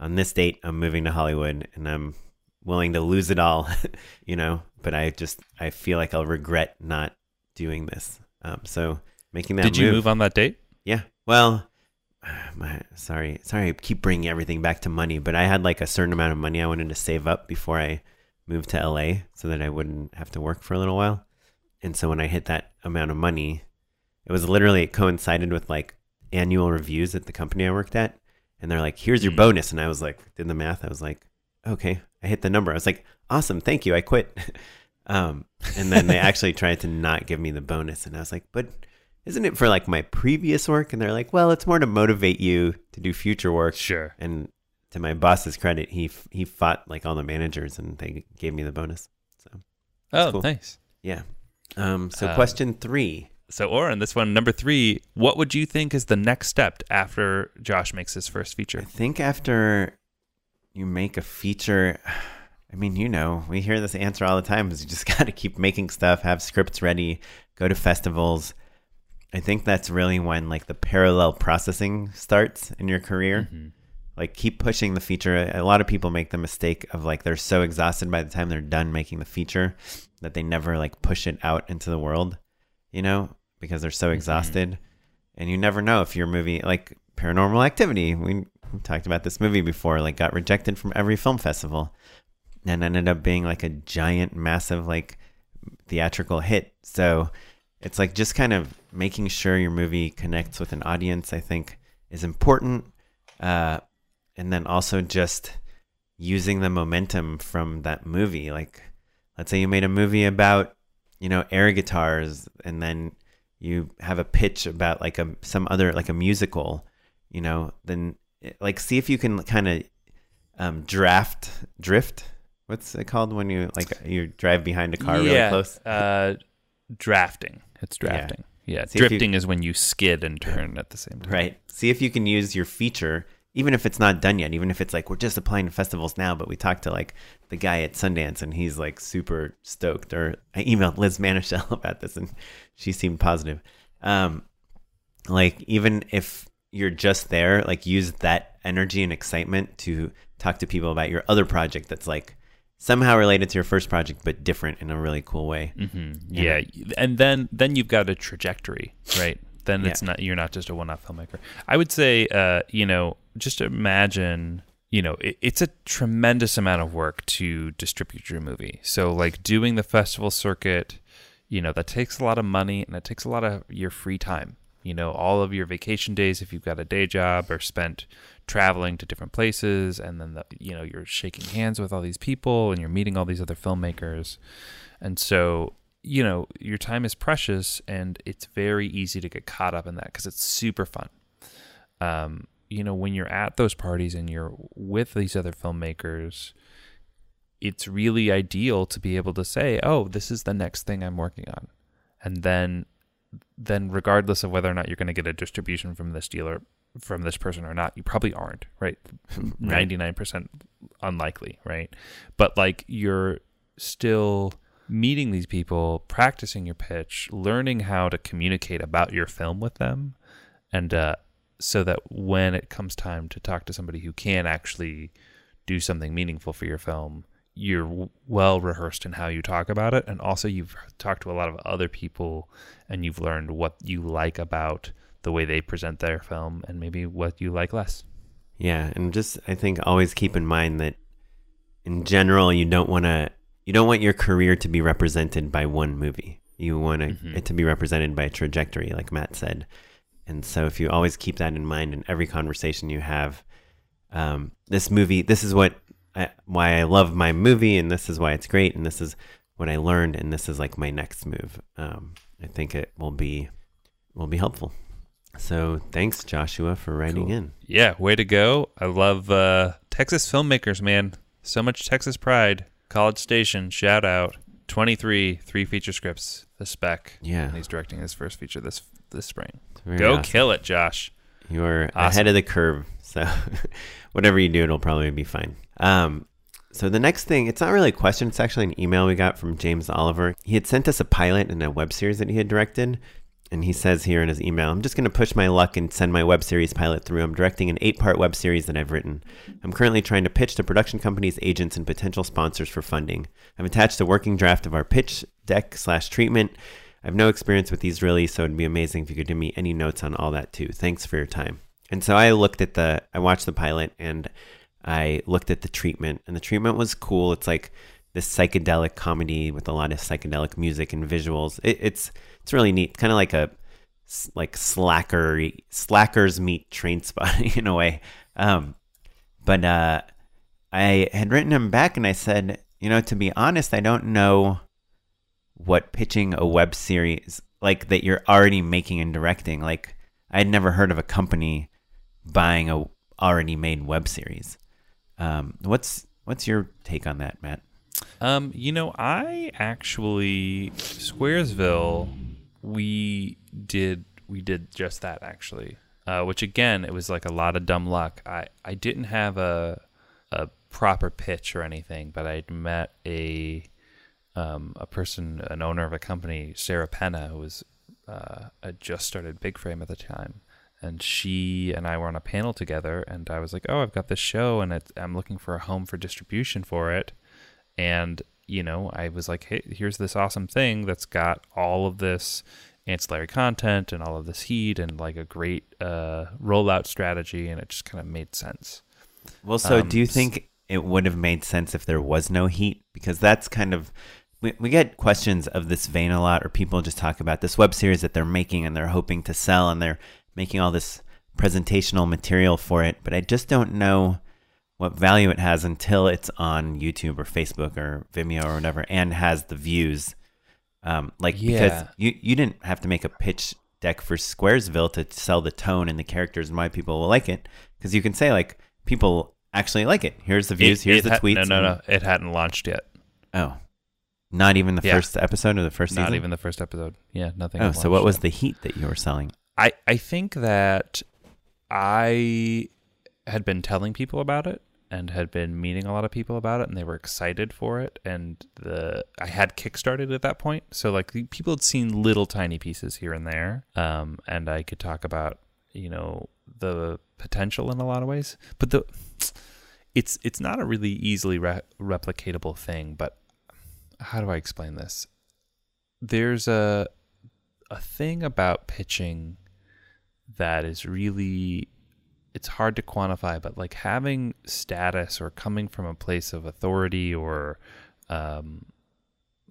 on this date, I'm moving to Hollywood, and I'm willing to lose it all, you know. But I just I feel like I'll regret not doing this. Um, so making that Did you move on that date? yeah. Well, my sorry, sorry. I keep bringing everything back to money, but I had like a certain amount of money I wanted to save up before I moved to LA, so that I wouldn't have to work for a little while. And so when I hit that amount of money, it was literally it coincided with like annual reviews at the company I worked at, and they're like, "Here's your Mm. bonus," and I was like, did the math. I was like, okay, I hit the number. I was like, awesome, thank you. I quit. um, and then they actually tried to not give me the bonus, and I was like, but isn't it for like my previous work? And they're like, well, it's more to motivate you to do future work. Sure. And to my boss's credit, he f- he fought like all the managers, and they gave me the bonus. So Oh, cool. nice. yeah. Um, so Um, question three. So, Oren, this one, number three, what would you think is the next step after Josh makes his first feature? I think after you make a feature, I mean, you know, we hear this answer all the time is you just got to keep making stuff, have scripts ready, go to festivals. I think that's really when like the parallel processing starts in your career. Mhm. Like keep pushing the feature. A lot of people make the mistake of like they're so exhausted by the time they're done making the feature that they never like push it out into the world, you know, because they're so exhausted. And you never know if your movie like Paranormal Activity, we we talked about this movie before, like got rejected from every film festival and ended up being like a giant massive like theatrical hit. So it's like just kind of making sure your movie connects with an audience, I think is important. Uh, and then also just using the momentum from that movie. Like, let's say you made a movie about, you know, air guitars, and then you have a pitch about like a some other like a musical, you know, then like see if you can kind of um, draft drift. What's it called when you like you drive behind a car really close? Uh, drafting. It's drafting. Yeah, See if you- drifting is when you skid and turn at the same time. Right. See if you can use your feature, even if it's not done yet, even if it's like we're just applying to festivals now, but we talked to like the guy at Sundance and he's like super stoked. Or I emailed Liz Manashil about this and she seemed positive. Um, like even if you're just there, like use that energy and excitement to talk to people about your other project that's like somehow related to your first project but different in a really cool way. hmm Yeah, and then then you've got a trajectory, right? Then it's not you're not just a one-off filmmaker. I would say, uh, you know, just imagine, you know, it, it's a tremendous amount of work to distribute your movie. So like doing the festival circuit, you know, that takes a lot of money and it takes a lot of your free time. You know, all of your vacation days if you've got a day job are spent traveling to different places and then the, you know you're shaking hands with all these people and you're meeting all these other filmmakers and so you know your time is precious and it's very easy to get caught up in that because it's super fun. Um, you know when you're at those parties and you're with these other filmmakers it's really ideal to be able to say oh this is the next thing i'm working on. And then then regardless of whether or not you're going to get a distribution from this dealer from this person or not you probably aren't right? 99% unlikely right? But like you're still meeting these people practicing your pitch learning how to communicate about your film with them and uh, so that when it comes time to talk to somebody who can actually do something meaningful for your film you're well rehearsed in how you talk about it. And also you've talked to a lot of other people and you've learned what you like about the way they present their film and maybe what you like less. Yeah, and just I think always keep in mind that in general you don't want to you don't want your career to be represented by one movie. You want Mhm. it to be represented by a trajectory, like Matt said. And so if you always keep that in mind in every conversation you have, um, this movie, this is what I, why I love my movie, and this is why it's great, and this is what I learned, and this is like my next move. Um, I think it will be will be helpful. So thanks, Joshua, for writing Cool. in. Yeah, way to go. I love uh, Texas filmmakers, man. So much Texas pride. College Station, shout out. 23, three feature scripts, the spec. Yeah. And he's directing his first feature this this spring. Very go awesome. kill it, Josh. You're Awesome. ahead of the curve. So whatever you do, it'll probably be fine. Um, so the next thing, it's not really a question. It's actually an email we got from James Oliver. He had sent us a pilot and a web series that he had directed. And he says here in his email, I'm just going to push my luck and send my web series pilot through. I'm directing an eight part web series that I've written. I'm currently trying to pitch to production companies, agents, and potential sponsors for funding. I've attached a working draft of our pitch deck slash treatment. I have no experience with these really, so it'd be amazing if you could give me any notes on all that too. Thanks for your time. And so I looked at the, I watched the pilot and I looked at the treatment, and the treatment was cool. It's like this psychedelic comedy with a lot of psychedelic music and visuals. It, it's it's really neat, kind of like a like slacker slackers meet train spot in a way. Um, but uh, I had written him back and I said, you know, to be honest, I don't know what pitching a web series like that you're already making and directing. Like I had never heard of a company buying a already made web series. Um, what's what's your take on that, Matt? Um, you know, I actually Squaresville we did we did just that actually. Uh, which again, it was like a lot of dumb luck. I, I didn't have a a proper pitch or anything, but I'd met a um, a person, an owner of a company, Sarah Penna, who was uh, had just started Big Frame at the time, and she and I were on a panel together. And I was like, "Oh, I've got this show, and I'm looking for a home for distribution for it." And you know, I was like, hey, here's this awesome thing that's got all of this ancillary content and all of this heat and like a great uh, rollout strategy, and it just kind of made sense. Well, so um, do you think it would have made sense if there was no heat? Because that's kind of we, we get questions of this vein a lot, or people just talk about this web series that they're making and they're hoping to sell, and they're making all this presentational material for it. But I just don't know what value it has until it's on YouTube or Facebook or Vimeo or whatever and has the views. Um, like yeah. because you you didn't have to make a pitch deck for Squaresville to sell the tone and the characters and why people will like it because you can say like people actually like it. Here's the views. It, here's it the ha- tweets. No, no, no. It hadn't launched yet. Oh, not even the yeah. first episode or the first not season. Not even the first episode. Yeah, nothing. Oh, so what was the heat that you were selling? I I think that I had been telling people about it and had been meeting a lot of people about it and they were excited for it and the I had kickstarted at that point. So like people had seen little tiny pieces here and there um, and I could talk about you know the potential in a lot of ways. But the it's it's not a really easily re- replicatable thing but how do I explain this? There's a a thing about pitching that is really it's hard to quantify, but like having status or coming from a place of authority or um,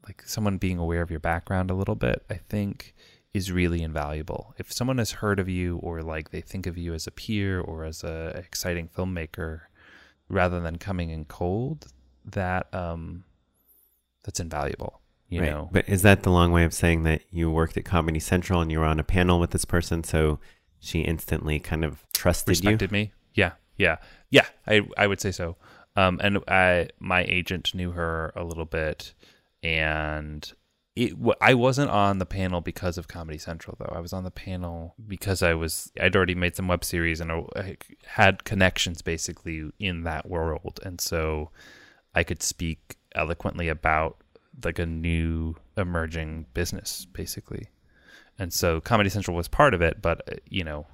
like someone being aware of your background a little bit, I think is really invaluable. If someone has heard of you or like they think of you as a peer or as a exciting filmmaker, rather than coming in cold, that um, that's invaluable. You right. know, but is that the long way of saying that you worked at Comedy Central and you were on a panel with this person, so she instantly kind of trusted respected you? me. Yeah, yeah, yeah. I I would say so. Um, and I my agent knew her a little bit, and it I wasn't on the panel because of Comedy Central though. I was on the panel because I was I'd already made some web series and I had connections basically in that world, and so I could speak eloquently about like a new emerging business basically. And so Comedy Central was part of it, but uh, you know,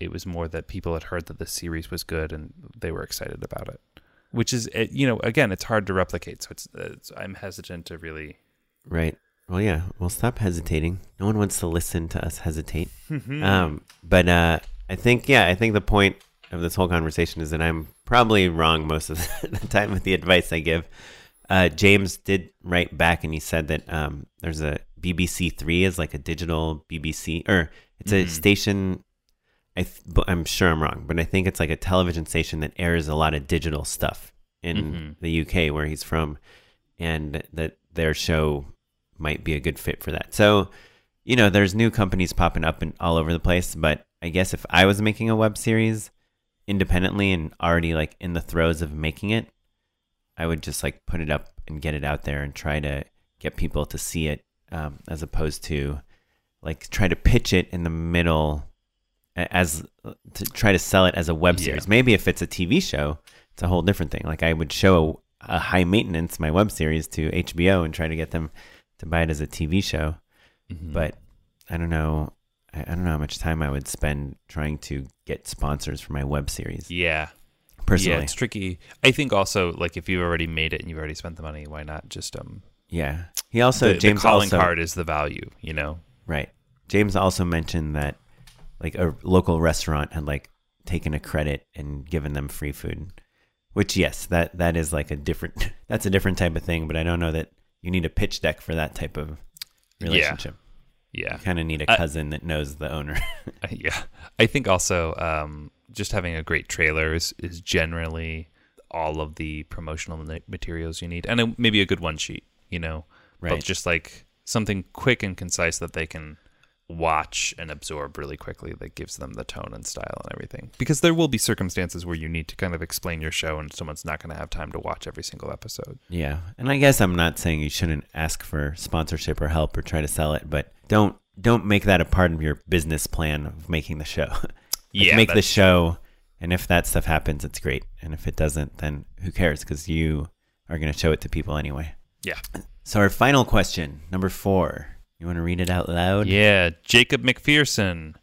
it was more that people had heard that the series was good and they were excited about it. Which is, uh, you know, again, it's hard to replicate. So it's, it's I'm hesitant to really. Right. Well, yeah. Well, stop hesitating. No one wants to listen to us hesitate. um, but uh, I think, yeah, I think the point of this whole conversation is that I'm probably wrong most of the time with the advice I give. Uh, James did write back and he said that um, there's a BBC Three is like a digital BBC or it's mm-hmm. a station. I th- I'm sure I'm wrong, but I think it's like a television station that airs a lot of digital stuff in mm-hmm. the UK where he's from, and that their show might be a good fit for that. So, you know, there's new companies popping up and all over the place. But I guess if I was making a web series independently and already like in the throes of making it, I would just like put it up and get it out there and try to get people to see it um, as opposed to like try to pitch it in the middle as to try to sell it as a web series. Yeah. Maybe if it's a TV show, it's a whole different thing. Like I would show a high maintenance my web series to HBO and try to get them to buy it as a TV show. Mm-hmm. But I don't know. I, I don't know how much time I would spend trying to get sponsors for my web series. Yeah. Personally, Yeah, it's tricky. I think also like if you've already made it and you've already spent the money, why not just um yeah. He also the, the James calling also card is the value, you know? right. James also mentioned that like a local restaurant had like taken a credit and given them free food. Which yes, that that is like a different that's a different type of thing, but I don't know that you need a pitch deck for that type of relationship. Yeah. You kind of need a cousin that knows the owner. yeah. I think also um just having a great trailer is, is generally all of the promotional materials you need and a, maybe a good one sheet, you know. Right. But just like something quick and concise that they can watch and absorb really quickly that gives them the tone and style and everything. Because there will be circumstances where you need to kind of explain your show and someone's not going to have time to watch every single episode. Yeah. And I guess I'm not saying you shouldn't ask for sponsorship or help or try to sell it, but don't don't make that a part of your business plan of making the show. Like, Yeah, make the show and if that stuff happens it's great. And if it doesn't then who cares cuz you are going to show it to people anyway. Yeah. So our final question, number 4. You want to read it out loud? Yeah, Jacob McPherson.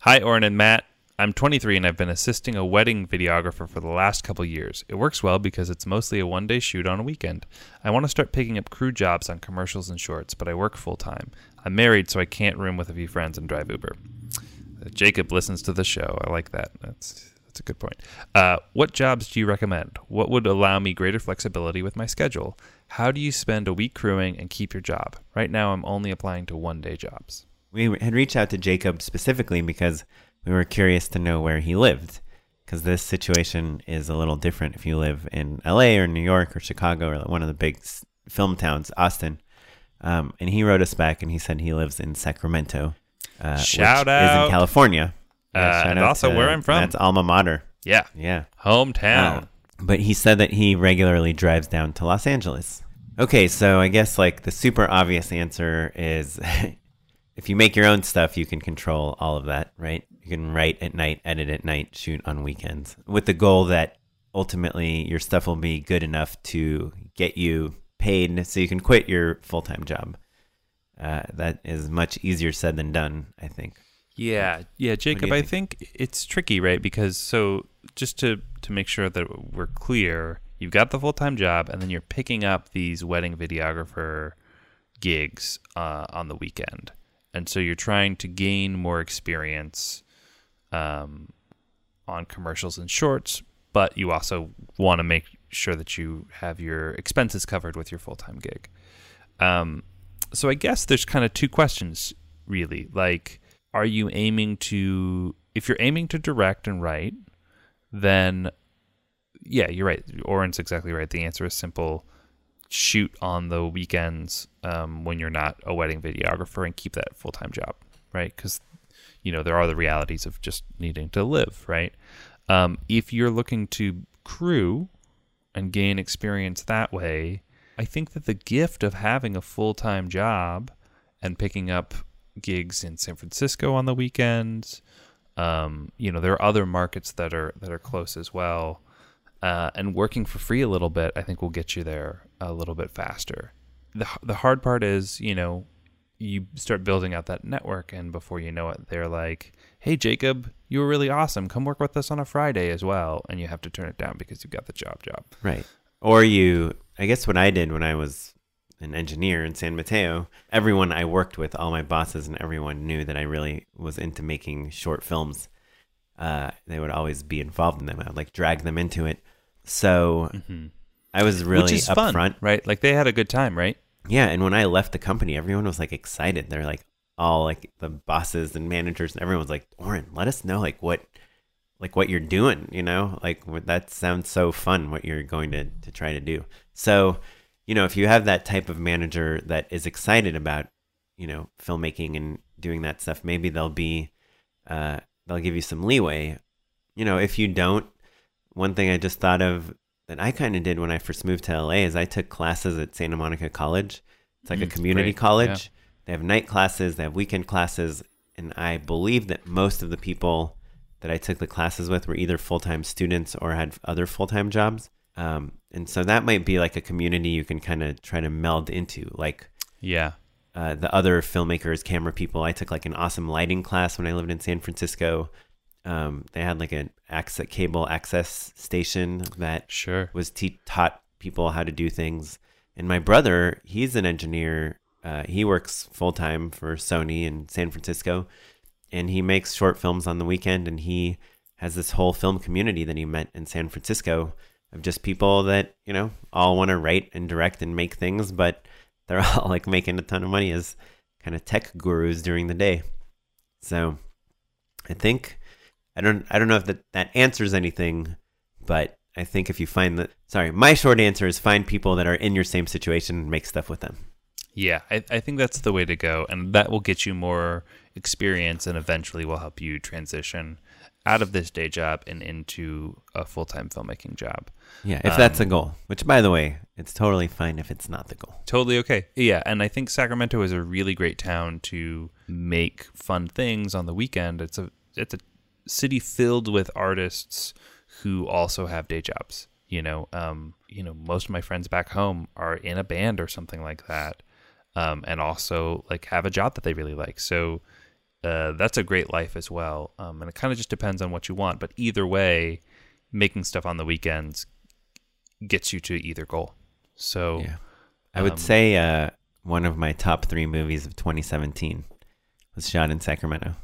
Hi, Oren and Matt. I'm 23 and I've been assisting a wedding videographer for the last couple years. It works well because it's mostly a one day shoot on a weekend. I want to start picking up crew jobs on commercials and shorts, but I work full time. I'm married, so I can't room with a few friends and drive Uber. Uh, Jacob listens to the show. I like that. That's that's a good point. Uh, what jobs do you recommend? What would allow me greater flexibility with my schedule? How do you spend a week crewing and keep your job? Right now, I'm only applying to one day jobs. We had reached out to Jacob specifically because we were curious to know where he lived. Because this situation is a little different if you live in LA or New York or Chicago or one of the big film towns, Austin. Um, and he wrote us back and he said he lives in Sacramento, uh, Shout which is out. in California. Uh, and also to- where I'm from. That's alma mater. Yeah, Yeah. hometown. Uh, but he said that he regularly drives down to Los Angeles. Okay, so I guess like the super obvious answer is if you make your own stuff, you can control all of that, right? You can write at night, edit at night, shoot on weekends with the goal that ultimately your stuff will be good enough to get you paid so you can quit your full time job. Uh, that is much easier said than done, I think. Yeah, yeah, Jacob. you I think? think it's tricky, right? Because so just to to make sure that we're clear, you've got the full time job, and then you're picking up these wedding videographer gigs uh, on the weekend, and so you're trying to gain more experience um, on commercials and shorts, but you also want to make sure that you have your expenses covered with your full time gig. Um, so I guess there's kind of two questions really. Like, are you aiming to, if you're aiming to direct and write, then yeah, you're right. Oren's exactly right. The answer is simple. Shoot on the weekends um, when you're not a wedding videographer and keep that full time job, right? Because you know there are the realities of just needing to live, right? Um, if you're looking to crew and gain experience that way, I think that the gift of having a full time job and picking up gigs in San Francisco on the weekends, um, you know, there are other markets that are that are close as well. Uh, and working for free a little bit, I think will get you there a little bit faster. the The hard part is, you know, you start building out that network, and before you know it, they're like, "Hey, Jacob, you were really awesome. Come work with us on a Friday as well," and you have to turn it down because you've got the job job. Right. Or you, I guess what I did when I was an engineer in San Mateo, everyone I worked with, all my bosses and everyone knew that I really was into making short films. Uh, they would always be involved in them. I would like drag them into it. So I was really upfront. fun, right? Like they had a good time, right? Yeah, and when I left the company, everyone was like excited. They're like all like the bosses and managers and everyone's like, "Oren, let us know like what like what you're doing, you know? Like that sounds so fun what you're going to to try to do." So, you know, if you have that type of manager that is excited about, you know, filmmaking and doing that stuff, maybe they'll be uh they'll give you some leeway. You know, if you don't, one thing I just thought of that I kind of did when I first moved to LA is I took classes at Santa Monica College. It's like a Mm, community college. yeah. They have night classes, they have weekend classes, and I believe that most of the people that I took the classes with were either full time students or had other full time jobs. Um, and so that might be like a community you can kind of try to meld into. Like, Yeah. uh, the other filmmakers, camera people. I took like an awesome lighting class when I lived in San Francisco. Um, they had like an access cable access station that Sure. was te- taught people how to do things. And my brother, he's an engineer. Uh, he works full time for Sony in San Francisco, and he makes short films on the weekend. And he has this whole film community that he met in San Francisco of just people that you know all want to write and direct and make things, but they're all like making a ton of money as kind of tech gurus during the day. So I think I don't I don't know if that, that answers anything, but I think if you find that sorry, my short answer is find people that are in your same situation and make stuff with them. Yeah, I, I think that's the way to go, and that will get you more experience, and eventually will help you transition out of this day job and into a full time filmmaking job. Yeah, if that's a goal. Which by the way, it's totally fine if it's not the goal. Totally okay. Yeah, and I think Sacramento is a really great town to make fun things on the weekend. It's a it's a city filled with artists who also have day jobs. You know, um, you know, most of my friends back home are in a band or something like that, um, and also like have a job that they really like. So uh, that's a great life as well. Um, and it kind of just depends on what you want. But either way, making stuff on the weekends gets you to either goal. So Yeah. I would Um, say uh, one of my top three movies of 2017 was shot in Sacramento.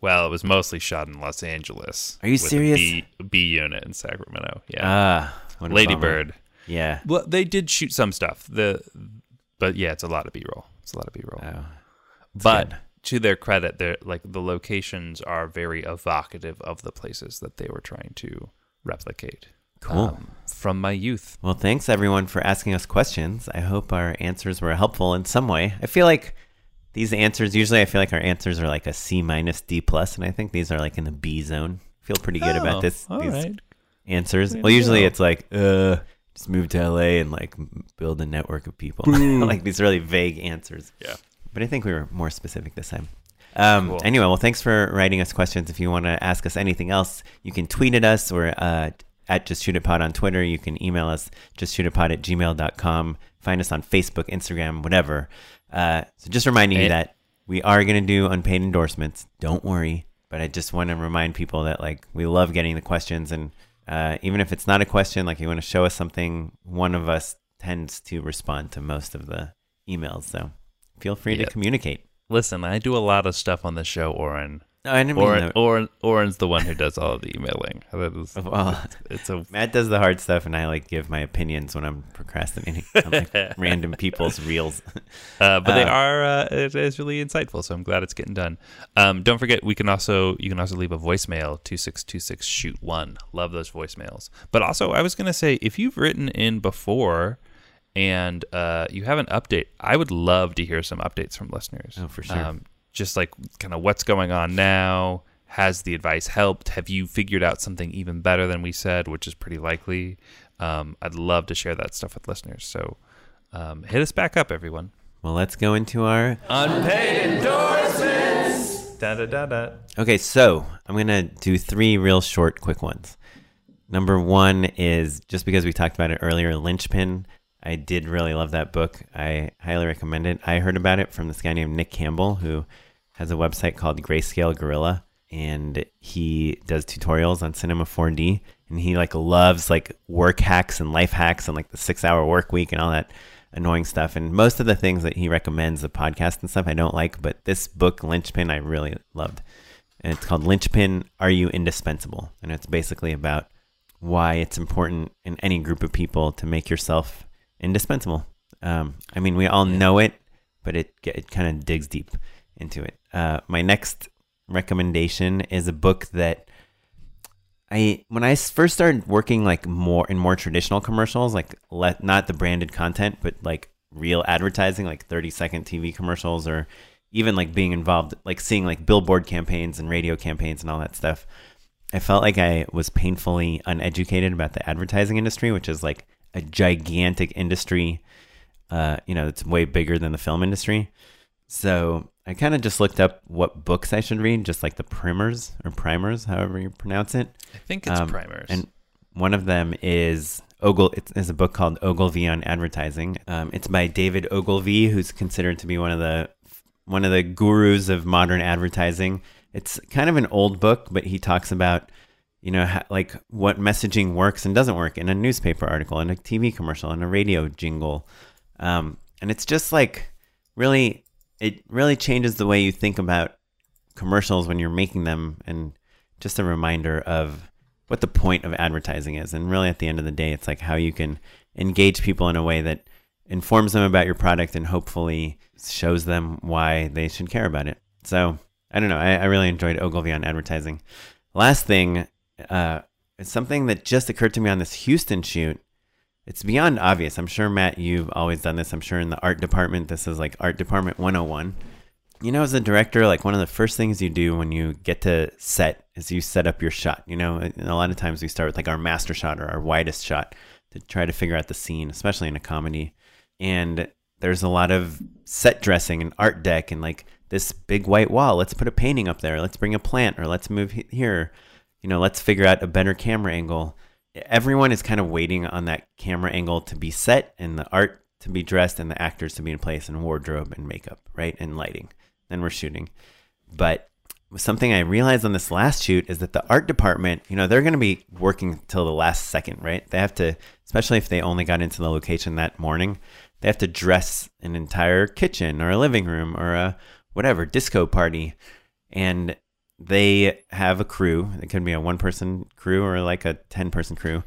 Well, it was mostly shot in Los Angeles. Are you serious? B, B unit in Sacramento. Yeah. Ah, what Lady. Bird. Yeah. Well, they did shoot some stuff. The but yeah, it's a lot of B roll. It's a lot of B roll. Oh, but good. To their credit, they're like the locations are very evocative of the places that they were trying to replicate. Cool. um, from my youth. Well, thanks everyone for asking us questions. I hope our answers were helpful in some way. I feel like these answers usually I feel like our answers are like a C minus D plus, and I think these are like in the B zone. feel pretty good Oh, about this all these right. answers. Well, usually go. it's like uh just move to LA and like build a network of people. like these really vague answers. Yeah. But I think we were more specific this time. Um, Cool. Anyway, well, thanks for writing us questions. If you want to ask us anything else, you can tweet at us or uh, at Just Shoot It Pod on Twitter. You can email us, justshootitpod at gmail.com. Find us on Facebook, Instagram, whatever. Uh, so just reminding you that we are going to do unpaid endorsements. Don't worry. But I just want to remind people that like we love getting the questions. And uh, even if it's not a question, like you want to show us something, one of us tends to respond to most of the emails. So feel free Yeah. to communicate. Listen, I do a lot of stuff on the show, Oren. No, I didn't mean that. Oren, Oren's the one who does all the emailing. That is, Well, it's a Matt does the hard stuff, and I like give my opinions when I'm procrastinating on like random people's reels. Uh, but they Uh, are uh, it is really insightful, so I'm glad it's getting done. Um, don't forget, we can also you can also leave a voicemail two six two six shoot one. Love those voicemails. But also, I was gonna say if you've written in before and uh, you have an update, I would love to hear some updates from listeners. Oh, for sure. Um, just like kind of what's going on now. Has the advice helped? Have you figured out something even better than we said, which is pretty likely? Um, I'd love to share that stuff with listeners. So um, hit us back up, everyone. Well, let's go into our. Unpaid endorsements. Da da da da. Okay, so I'm gonna do three real short, quick ones. Number one is just because we talked about it earlier, Linchpin. I did really love that book. I highly recommend it. I heard about it from this guy named Nick Campbell, who has a website called Grayscale Gorilla, and he does tutorials on Cinema 4D. And he like loves like work hacks and life hacks and like the six hour work week and all that annoying stuff. And most of the things that he recommends, the podcast and stuff, I don't like. But this book, Linchpin, I really loved. And it's called Linchpin Are You Indispensable? And it's basically about why it's important in any group of people to make yourself indispensable. Um, I mean, we all know it, but it it kind of digs deep into it. Uh, my next recommendation is a book that I when I first started working like more in more traditional commercials, like let not the branded content, but like real advertising, like thirty second TV commercials, or even like being involved, like seeing like billboard campaigns and radio campaigns and all that stuff. I felt like I was painfully uneducated about the advertising industry, which is like a gigantic industry. Uh, you know, it's way bigger than the film industry. So I kind of just looked up what books I should read, just like the primers or primers, however you pronounce it. I think it's Um, primers. And one of them is Ogle. It's, it's a book called Ogilvy on Advertising. Um, it's by David Ogilvy, who's considered to be one of the one of the gurus of modern advertising. It's kind of an old book, but he talks about you know ha- like what messaging works and doesn't work in a newspaper article, in a TV commercial, in a radio jingle, um, and it's just like really it really changes the way you think about commercials when you're making them and just a reminder of what the point of advertising is. And really at the end of the day it's like how you can engage people in a way that informs them about your product and hopefully shows them why they should care about it. So i don't know. I, I really enjoyed ogilvy on advertising. Last thing uh, something that just occurred to me on this houston shoot it's beyond obvious i'm sure matt you've always done this i'm sure in the art department this is like art department 101 you know, as a director, like one of the first things you do when you get to set is you set up your shot. You know, and a lot of times we start with like our master shot or our widest shot to try to figure out the scene, especially in a comedy. And there's a lot of set dressing and art deck and like this big white wall. Let's put a painting up there. Let's bring a plant or let's move here. You know, let's figure out a better camera angle. Everyone is kind of waiting on that camera angle to be set and the art to be dressed and the actors to be in place and wardrobe and makeup, right? And lighting then we're shooting. But something I realized on this last shoot is that the art department, you know, they're going to be working till the last second, right? They have to, especially if they only got into the location that morning, they have to dress an entire kitchen or a living room or a whatever disco party. And they have a crew. It could be a one person crew or like a 10 person crew.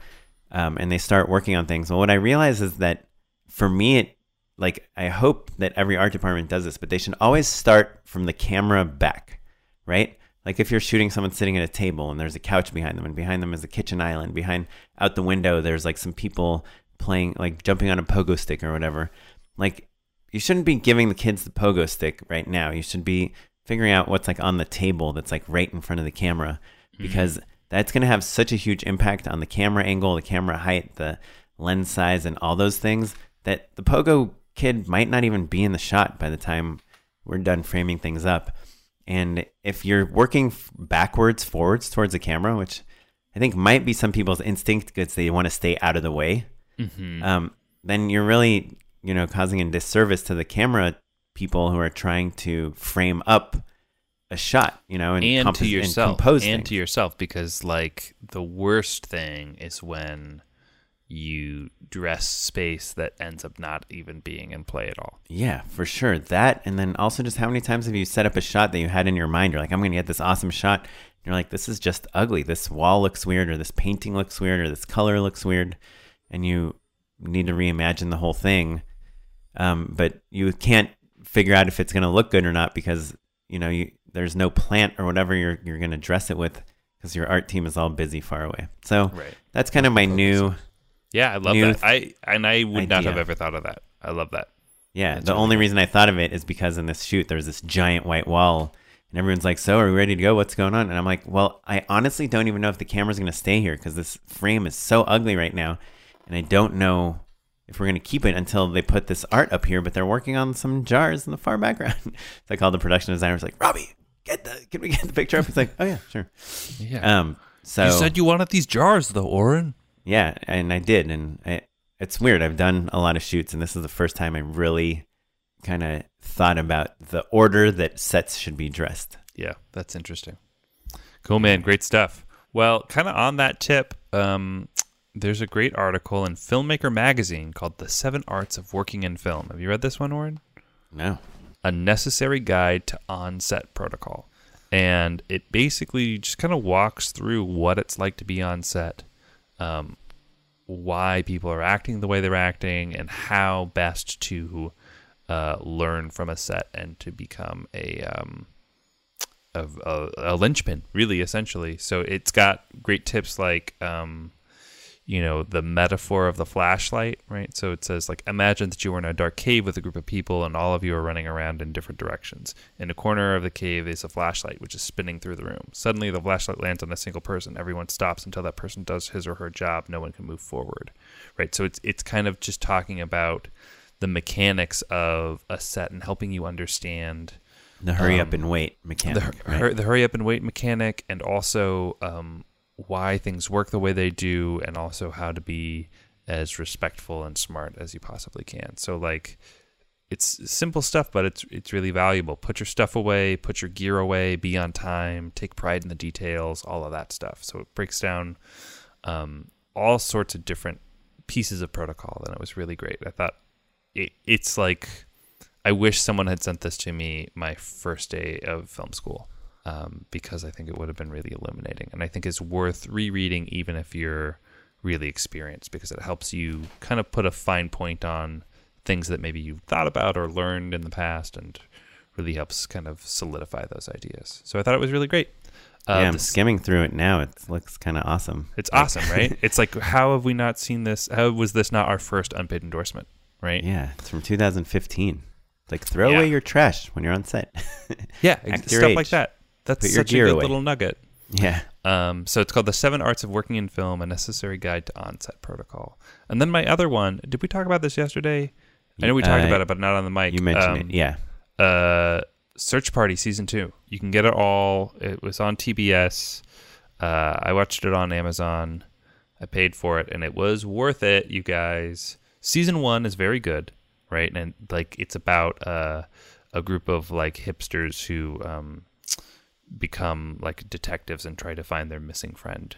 Um, and they start working on things. Well, what I realize is that for me, it like I hope that every art department does this, but they should always start from the camera back, right? Like if you're shooting someone sitting at a table and there's a couch behind them and behind them is a kitchen island, behind out the window there's like some people playing like jumping on a pogo stick or whatever. Like you shouldn't be giving the kids the pogo stick right now. You should be figuring out what's like on the table that's like right in front of the camera because mm-hmm. that's going to have such a huge impact on the camera angle, the camera height, the lens size and all those things that the pogo kid might not even be in the shot by the time we're done framing things up. And if you're working backwards, forwards towards the camera, which I think might be some people's instinct because they want to stay out of the way, mm-hmm. um, then you're really, you know, causing a disservice to the camera people who are trying to frame up a shot, you know, and, and comp- to yourself, and, and to yourself, because like the worst thing is when you dress space that ends up not even being in play at all. Yeah, for sure. That and then also just how many times have you set up a shot that you had in your mind? You're like, I'm gonna get this awesome shot. And you're like, this is just ugly. This wall looks weird, or this painting looks weird, or this color looks weird, and you need to reimagine the whole thing. Um, but you can't figure out if it's gonna look good or not because you know you, there's no plant or whatever you're you're gonna dress it with because your art team is all busy far away. So right. that's kind of my new yeah, I love that. I and I would idea. not have ever thought of that. I love that. Yeah, That's the really only cool. reason I thought of it is because in this shoot there's this giant white wall, and everyone's like, "So, are we ready to go? What's going on?" And I'm like, "Well, I honestly don't even know if the camera's going to stay here because this frame is so ugly right now, and I don't know if we're going to keep it until they put this art up here. But they're working on some jars in the far background." so I called the production designer. I was like, "Robbie, get the can we get the picture up?" He's like, "Oh yeah, sure." Yeah. Um. So you said you wanted these jars, though, Oren. Yeah, and I did, and I, it's weird. I've done a lot of shoots, and this is the first time I really kind of thought about the order that sets should be dressed. Yeah, that's interesting. Cool, man. Great stuff. Well, kind of on that tip, um, there's a great article in Filmmaker Magazine called "The Seven Arts of Working in Film." Have you read this one, Oren? No. A necessary guide to on-set protocol, and it basically just kind of walks through what it's like to be on set um, why people are acting the way they're acting and how best to uh, learn from a set and to become a, um, a, a, a linchpin, really, essentially. So it's got great tips like um, you know the metaphor of the flashlight right? So it says like imagine that you were in a dark cave with a group of people and all of you are running around in different directions. In a corner of the cave is a flashlight which is spinning through the room. Suddenly the flashlight lands on a single person. Everyone stops until that person does his or her job. No one can move forward right? So it's it's kind of just talking about the mechanics of a set and helping you understand the hurry um, up and wait mechanic the, right? the, hurry up and wait mechanic and also um, why things work the way they do and also how to be as respectful and smart as you possibly can. So like it's simple stuff, but it's it's really valuable. Put your stuff away, put your gear away, be on time, take pride in the details, all of that stuff. So it breaks down um, all sorts of different pieces of protocol, and it was really great. I thought it, it's like I wish someone had sent this to me my first day of film school um, because I think it would have been really illuminating, and I think it's worth rereading even if you're really experienced because it helps you kind of put a fine point on things that maybe you've thought about or learned in the past and really helps kind of solidify those ideas. So I thought it was really great. Uh, yeah, I'm skimming through it now. It looks kind of awesome. It's like, awesome, right? it's like, how have we not seen this? How was this not our first unpaid endorsement, right? Yeah, it's from 2015. like throw yeah. away your trash when you're on set. yeah, stuff age. like that. That's such a good away. little nugget. Yeah. Um, so it's called The Seven Arts of Working in Film: A Necessary Guide to On-Set Protocol. And then my other one. Did we talk about this yesterday? I know we talked uh, about it, but not on the mic. You mentioned um, it, yeah. Uh, Search Party season two. You can get it all. It was on TBS. Uh, I watched it on Amazon. I paid for it, and it was worth it, you guys. Season one is very good, right? And like it's about uh, a group of like hipsters who um, become like detectives and try to find their missing friend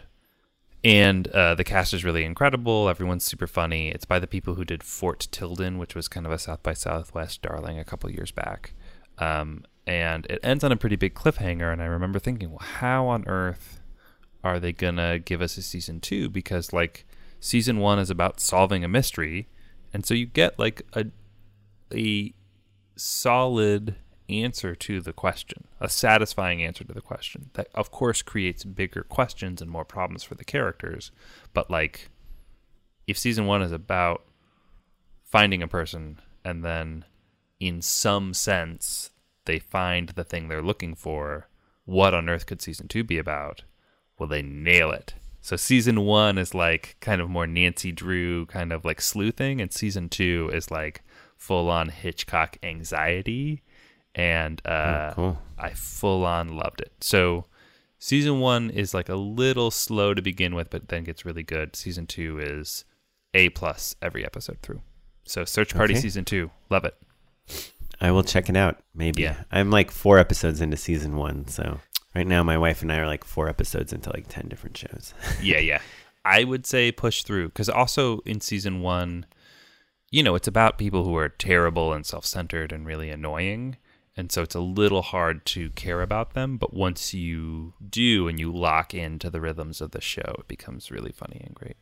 and uh, the cast is really incredible. Everyone's super funny. It's by the people who did Fort Tilden, which was kind of a South by Southwest darling a couple years back. Um, and it ends on a pretty big cliffhanger. And I remember thinking, well, how on earth are they gonna give us a season two? Because like season one is about solving a mystery, and so you get like a a solid answer to the question, a satisfying answer to the question. That, of course, creates bigger questions and more problems for the characters. But, like, if season one is about finding a person and then, in some sense, they find the thing they're looking for, what on earth could season two be about? Well, they nail it. So season one is like kind of more Nancy Drew kind of like sleuthing, and season two is like full on Hitchcock anxiety and oh, uh, oh, cool. I full on loved it. So season one is like a little slow to begin with, but then gets really good. Season two is a plus every episode through. So Search Party okay. season two, love it. I will check it out. Maybe. Yeah. I'm like four episodes into season one, so right now my wife and I are like four episodes into like ten different shows. yeah, yeah. I would say push through because also in season one, you know, it's about people who are terrible and self-centered and really annoying and so it's a little hard to care about them but once you do and you lock into the rhythms of the show it becomes really funny and great.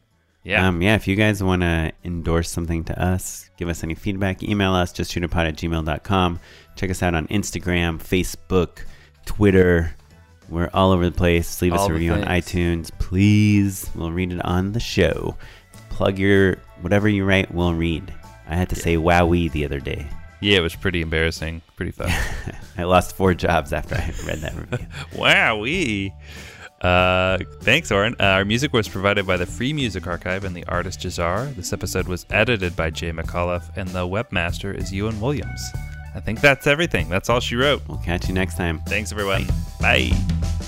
Yeah. Um, yeah if you guys want to endorse something to us give us any feedback email us just shoot a pod at gmail.com check us out on instagram facebook twitter. We're all over the place. Leave all us a review on itunes please. We'll read it on the show. Plug your whatever you write we'll read. I had to yeah. say wowee the other day yeah, it was pretty embarrassing. Pretty fun. I lost four jobs after I read that review. wow, we. Uh, thanks, Oren. Uh, our music was provided by the Free Music Archive and the artist Jahzzar. This episode was edited by Jay McAuliffe, and the webmaster is Ewan Williams. I think that's everything. That's all she wrote. We'll catch you next time. Thanks, everyone. Bye. Bye.